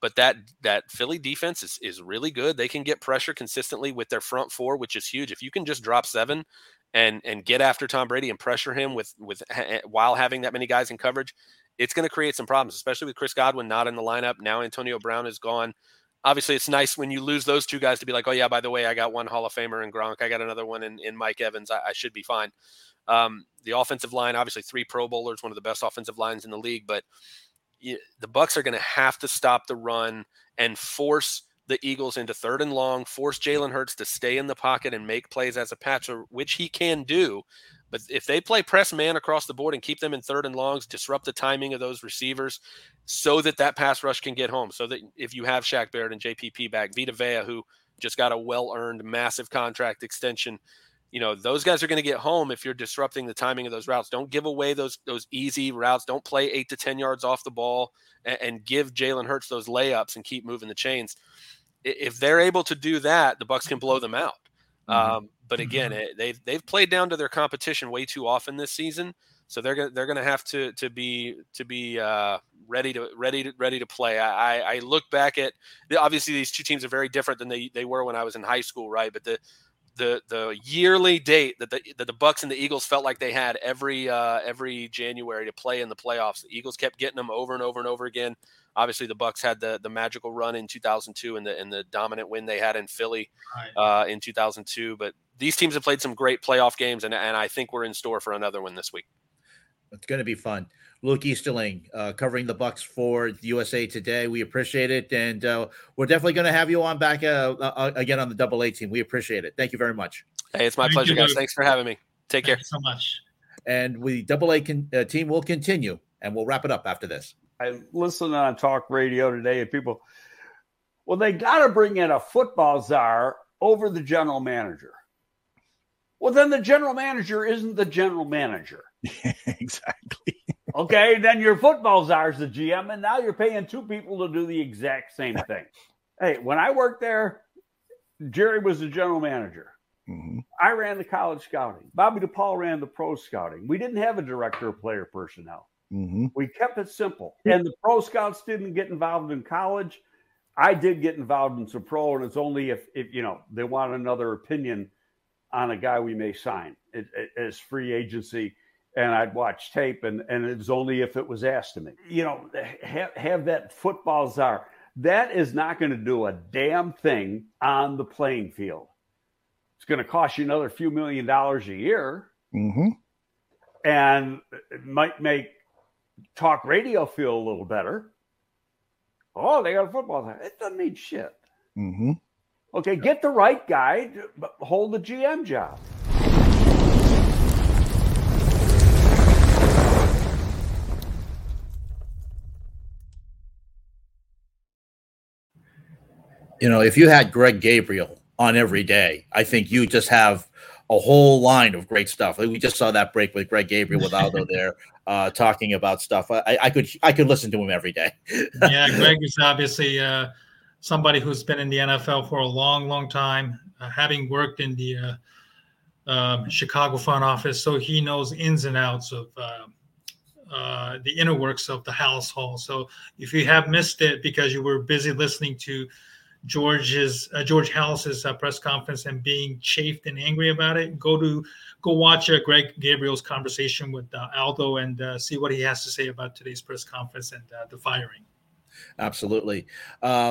but that that Philly defense is is really good. They can get pressure consistently with their front four, which is huge. If you can just drop seven and and get after Tom Brady and pressure him with with while having that many guys in coverage, it's going to create some problems, especially with Chris Godwin not in the lineup. Now Antonio Brown is gone. Obviously, it's nice when you lose those two guys to be like, oh, yeah, by the way, I got one Hall of Famer in Gronk. I got another one in, in Mike Evans. I, I should be fine. Um, the offensive line, obviously, three Pro Bowlers, one of the best offensive lines in the league. But you, the Bucs are going to have to stop the run and force the Eagles into third and long, force Jalen Hurts to stay in the pocket and make plays as a patcher, which he can do. But if they play press man across the board and keep them in third and longs, disrupt the timing of those receivers so that that pass rush can get home. So that if you have Shaq Barrett and JPP back, Vita Vea, who just got a well earned massive contract extension, you know, those guys are going to get home if you're disrupting the timing of those routes. Don't give away those those easy routes. Don't play eight to 10 yards off the ball and, and give Jalen Hurts those layups and keep moving the chains. If they're able to do that, the Bucs can blow them out. Mm-hmm. Um, but again, mm-hmm. it, they've they've played down to their competition way too often this season. So they're gonna they're gonna have to to be to be uh, ready to ready to ready to play. I, I look back at obviously these two teams are very different than they, they were when I was in high school, right? But the the the yearly date that the that the Bucs and the Eagles felt like they had every uh, every January to play in the playoffs. The Eagles kept getting them over and over and over again. Obviously, the Bucs had the the magical run in 2002 and the and the dominant win they had in Philly uh, in 2002. But these teams have played some great playoff games, and and I think we're in store for another one this week. It's going to be fun. Luke Easterling uh, covering the Bucs for USA Today. We appreciate it, and uh, we're definitely going to have you on back uh, uh, again on the Double A team. We appreciate it. Thank you very much. Hey, it's my Thank pleasure, you, guys. Luke. Thanks for having me. Take Thank care. so much. And we Double A con- uh, team will continue, and we'll wrap it up after this. I listened on talk radio today, and people, well, they got to bring in a football czar over the general manager. Well, then the general manager isn't the general manager. exactly. Okay, then your football czar's the GM, and now you're paying two people to do the exact same thing. hey, when I worked there, Jerry was the general manager. Mm-hmm. I ran the college scouting. Bobby DePaul ran the pro scouting. We didn't have a director of player personnel. Mm-hmm. We kept it simple. And the pro scouts didn't get involved in college. I did get involved in some pro, and it's only if, if you know they want another opinion on a guy we may sign as free agency and I'd watch tape, and and it's only if it was asked to me. You know, have, have that football czar. That is not going to do a damn thing on the playing field. It's going to cost you another few million dollars a year, mm-hmm. and it might make talk radio feel a little better. Oh, they got a football czar. It doesn't mean shit. Mm-hmm. Okay, get the right guy to hold the GM job. You know, if you had Greg Gabriel on every day, I think you just have a whole line of great stuff. Like we just saw that break with Greg Gabriel with Aldo there, uh, talking about stuff. I, I, could I could listen to him every day. yeah, Greg is obviously uh, somebody who's been in the NFL for a long, long time, uh, having worked in the uh, um, Chicago front office, so he knows ins and outs of. Uh, uh, the inner works of the Halas Hall. So if you have missed it because you were busy listening to George's uh, George Halas's uh, press conference and being chafed and angry about it, go to go watch uh, Greg Gabriel's conversation with uh, Aldo and uh, see what he has to say about today's press conference and uh, the firing. Absolutely.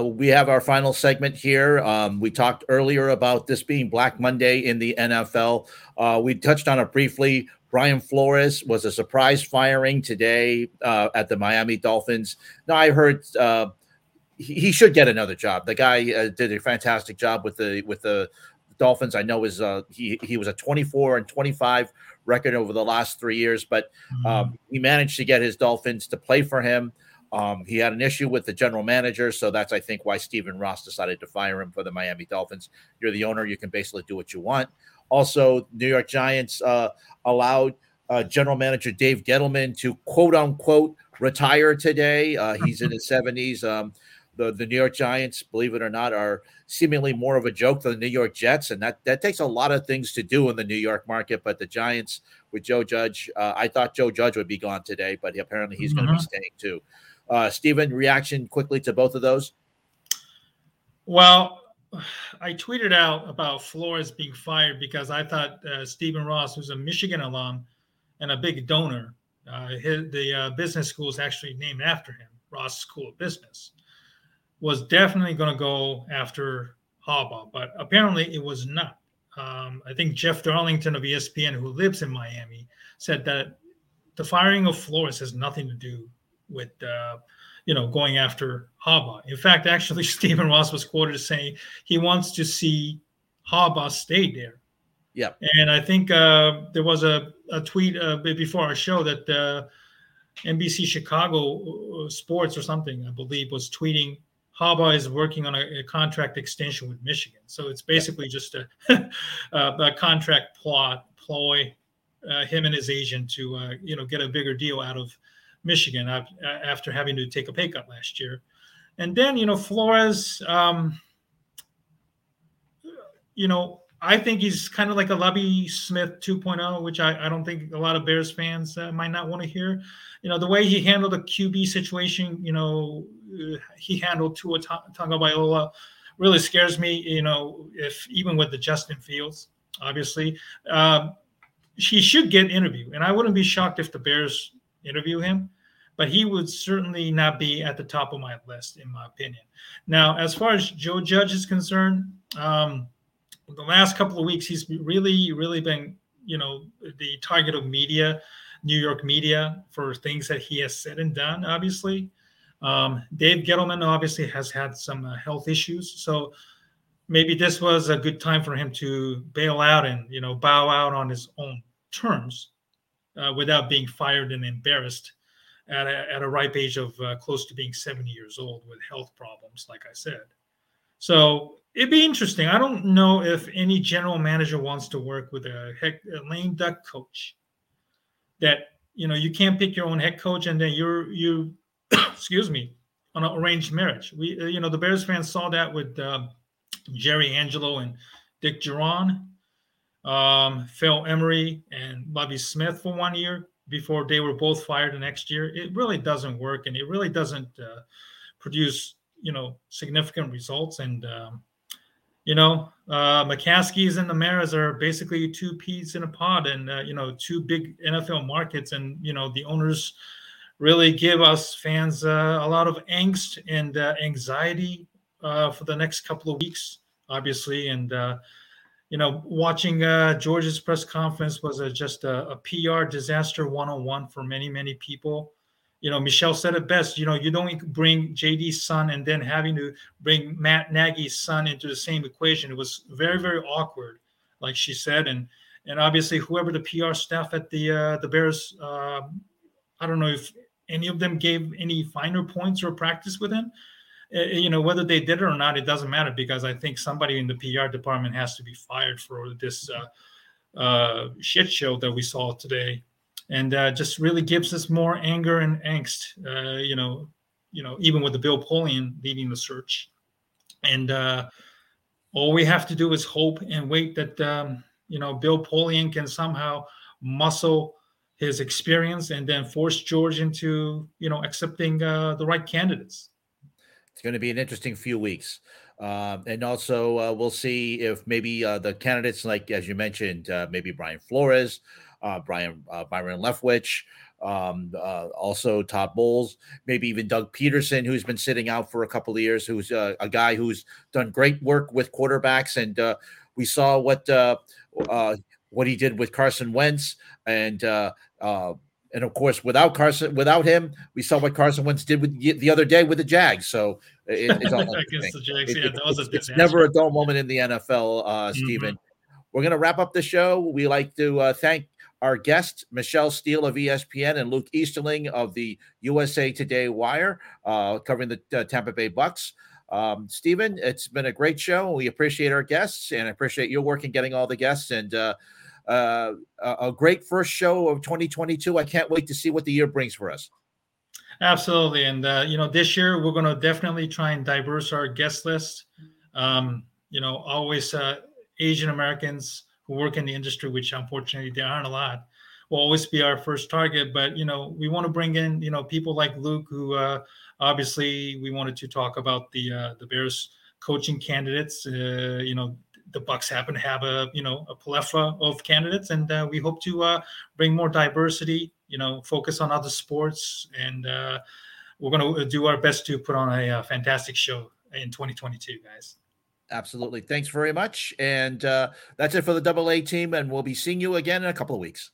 we have our final segment here. Um, we talked earlier about this being Black Monday in the NFL. we touched on it briefly Brian Flores was a surprise firing today at the Miami Dolphins. Now I heard he, should get another job. The guy uh, did a fantastic job with the with the Dolphins. I know is uh, he he was a 24 and 25 record over the last three years, but um, mm-hmm. he managed to get his Dolphins to play for him. Um, he had an issue with the general manager, so that's I think why Stephen Ross decided to fire him for the Miami Dolphins. You're the owner; you can basically do what you want. Also, New York Giants uh, allowed uh, general manager Dave Gettleman to quote unquote retire today. Uh, he's in his 70s. Um, the, the New York Giants, believe it or not, are seemingly more of a joke than the New York Jets, and that that takes a lot of things to do in the New York market. But the Giants with Joe Judge, uh, I thought Joe Judge would be gone today, but apparently he's mm-hmm. going to be staying too. Uh, Stephen, reaction quickly to both of those. Well, I tweeted out about Flores being fired because I thought uh, Stephen Ross, who's a Michigan alum and a big donor, uh, his, the uh, business school is actually named after him, Ross School of Business, was definitely going to go after Harbaugh, but apparently it was not. Um, I think Jeff Darlington of ESPN, who lives in Miami, said that the firing of Flores has nothing to do with uh, you know, going after Harbaugh. In fact, actually, Stephen Ross was quoted as saying he wants to see Harbaugh stay there. Yeah. And I think uh, there was a, a tweet uh, before our show that uh, NBC Chicago uh, Sports or something, I believe, was tweeting Harbaugh is working on a, a contract extension with Michigan. So it's basically just a, a, contract plot ploy, uh, him and his agent to uh, you know get a bigger deal out of Michigan after having to take a pay cut last year. And then, you know, Flores, um, you know, I think he's kind of like a Lovie Smith 2.0, which I, I don't think a lot of Bears fans uh, might not want to hear. You know, the way he handled the QB situation, you know, he handled Tua Tagovailoa really scares me. You know, if even with the Justin Fields, obviously, uh, he should get interview, and I wouldn't be shocked if the Bears interview him, but he would certainly not be at the top of my list, in my opinion. Now, as far as Joe Judge is concerned, um, the last couple of weeks, he's really, really been, you know, the target of media, New York media, for things that he has said and done, obviously. Um, Dave Gettleman obviously has had some uh, health issues. So maybe this was a good time for him to bail out and, you know, bow out on his own terms uh, without being fired and embarrassed at a, at a ripe age of uh, close to being 70 years old with health problems, like I said. So it'd be interesting. I don't know if any general manager wants to work with a, heck, a lame duck coach. That you know you can't pick your own head coach and then you're you, excuse me, on an arranged marriage. We uh, you know the Bears fans saw that with uh, Jerry Angelo and Dick Jauron um, Phil Emery and Lovie Smith for one year before they were both fired the next year. It really doesn't work, and it really doesn't uh, produce you know significant results. And um, you know, uh, and the Maras are basically two peas in a pod, and uh, you know, two big NFL markets, and you know, the owners really give us fans uh, a lot of angst and uh, anxiety uh, for the next couple of weeks, obviously, and uh, you know, watching uh, George's press conference was a, just a, a, PR disaster one-on-one for many, many people. You know, Michelle said it best. You know, you don't bring JD's son and then having to bring Matt Nagy's son into the same equation. It was very, very awkward, like she said, and and obviously whoever the PR staff at the uh, the Bears, uh, I don't know if any of them gave any finer points or practice with him Eh, eh, you know whether they did it or not it doesn't matter because i think somebody in the pr department has to be fired for this uh, uh, shit show that we saw today. And uh, just really gives us more anger and angst uh, you know you know even with the bill polian leading the search. And uh, all we have to do is hope and wait that um, you know bill polian can somehow muscle his experience and then force george into you know accepting uh, the right candidates it's going to be an interesting few weeks. Uh, and also, uh, we'll see if maybe uh, the candidates, like as you mentioned, uh, maybe Brian Flores, uh, Brian uh, Byron Leftwich, um, also Todd Bowles, maybe even Doug Pederson, who's been sitting out for a couple of years, who's a guy who's done great work with quarterbacks. And we saw what what he did with Carson Wentz, and uh, uh, and of course, without Carson, without him, we saw what Carson Wentz did with the other day with the Jags. So it, it's all Jags, it, yeah, it's, it's never a dull moment in the NFL, uh, mm-hmm. Stephen. We're going to wrap up the show. We like to uh, thank our guests, Michelle Steele of ESPN and Luke Easterling of the USA Today Wire, uh, covering the uh, Tampa Bay Bucs. Um, Stephen, it's been a great show. We appreciate our guests and appreciate your work in getting all the guests and uh, uh, a great first show of 2022. I can't wait to see what the year brings for us. Absolutely, and uh, you know, this year we're going to definitely try and diverse our guest list. Um, you know, always uh, Asian Americans who work in the industry, which unfortunately there aren't a lot, will always be our first target. But you know, we want to bring in you know people like Luke, who uh, obviously we wanted to talk about the uh, the Bears coaching candidates. Uh, you know, the Bucs happen to have a you know a plethora of candidates, and uh, we hope to uh, bring more diversity. You know, focus on other sports, and uh, we're going to do our best to put on a, a fantastic show in 2022, guys. Absolutely. Thanks very much. And uh, that's it for the Double A team. And we'll be seeing you again in a couple of weeks.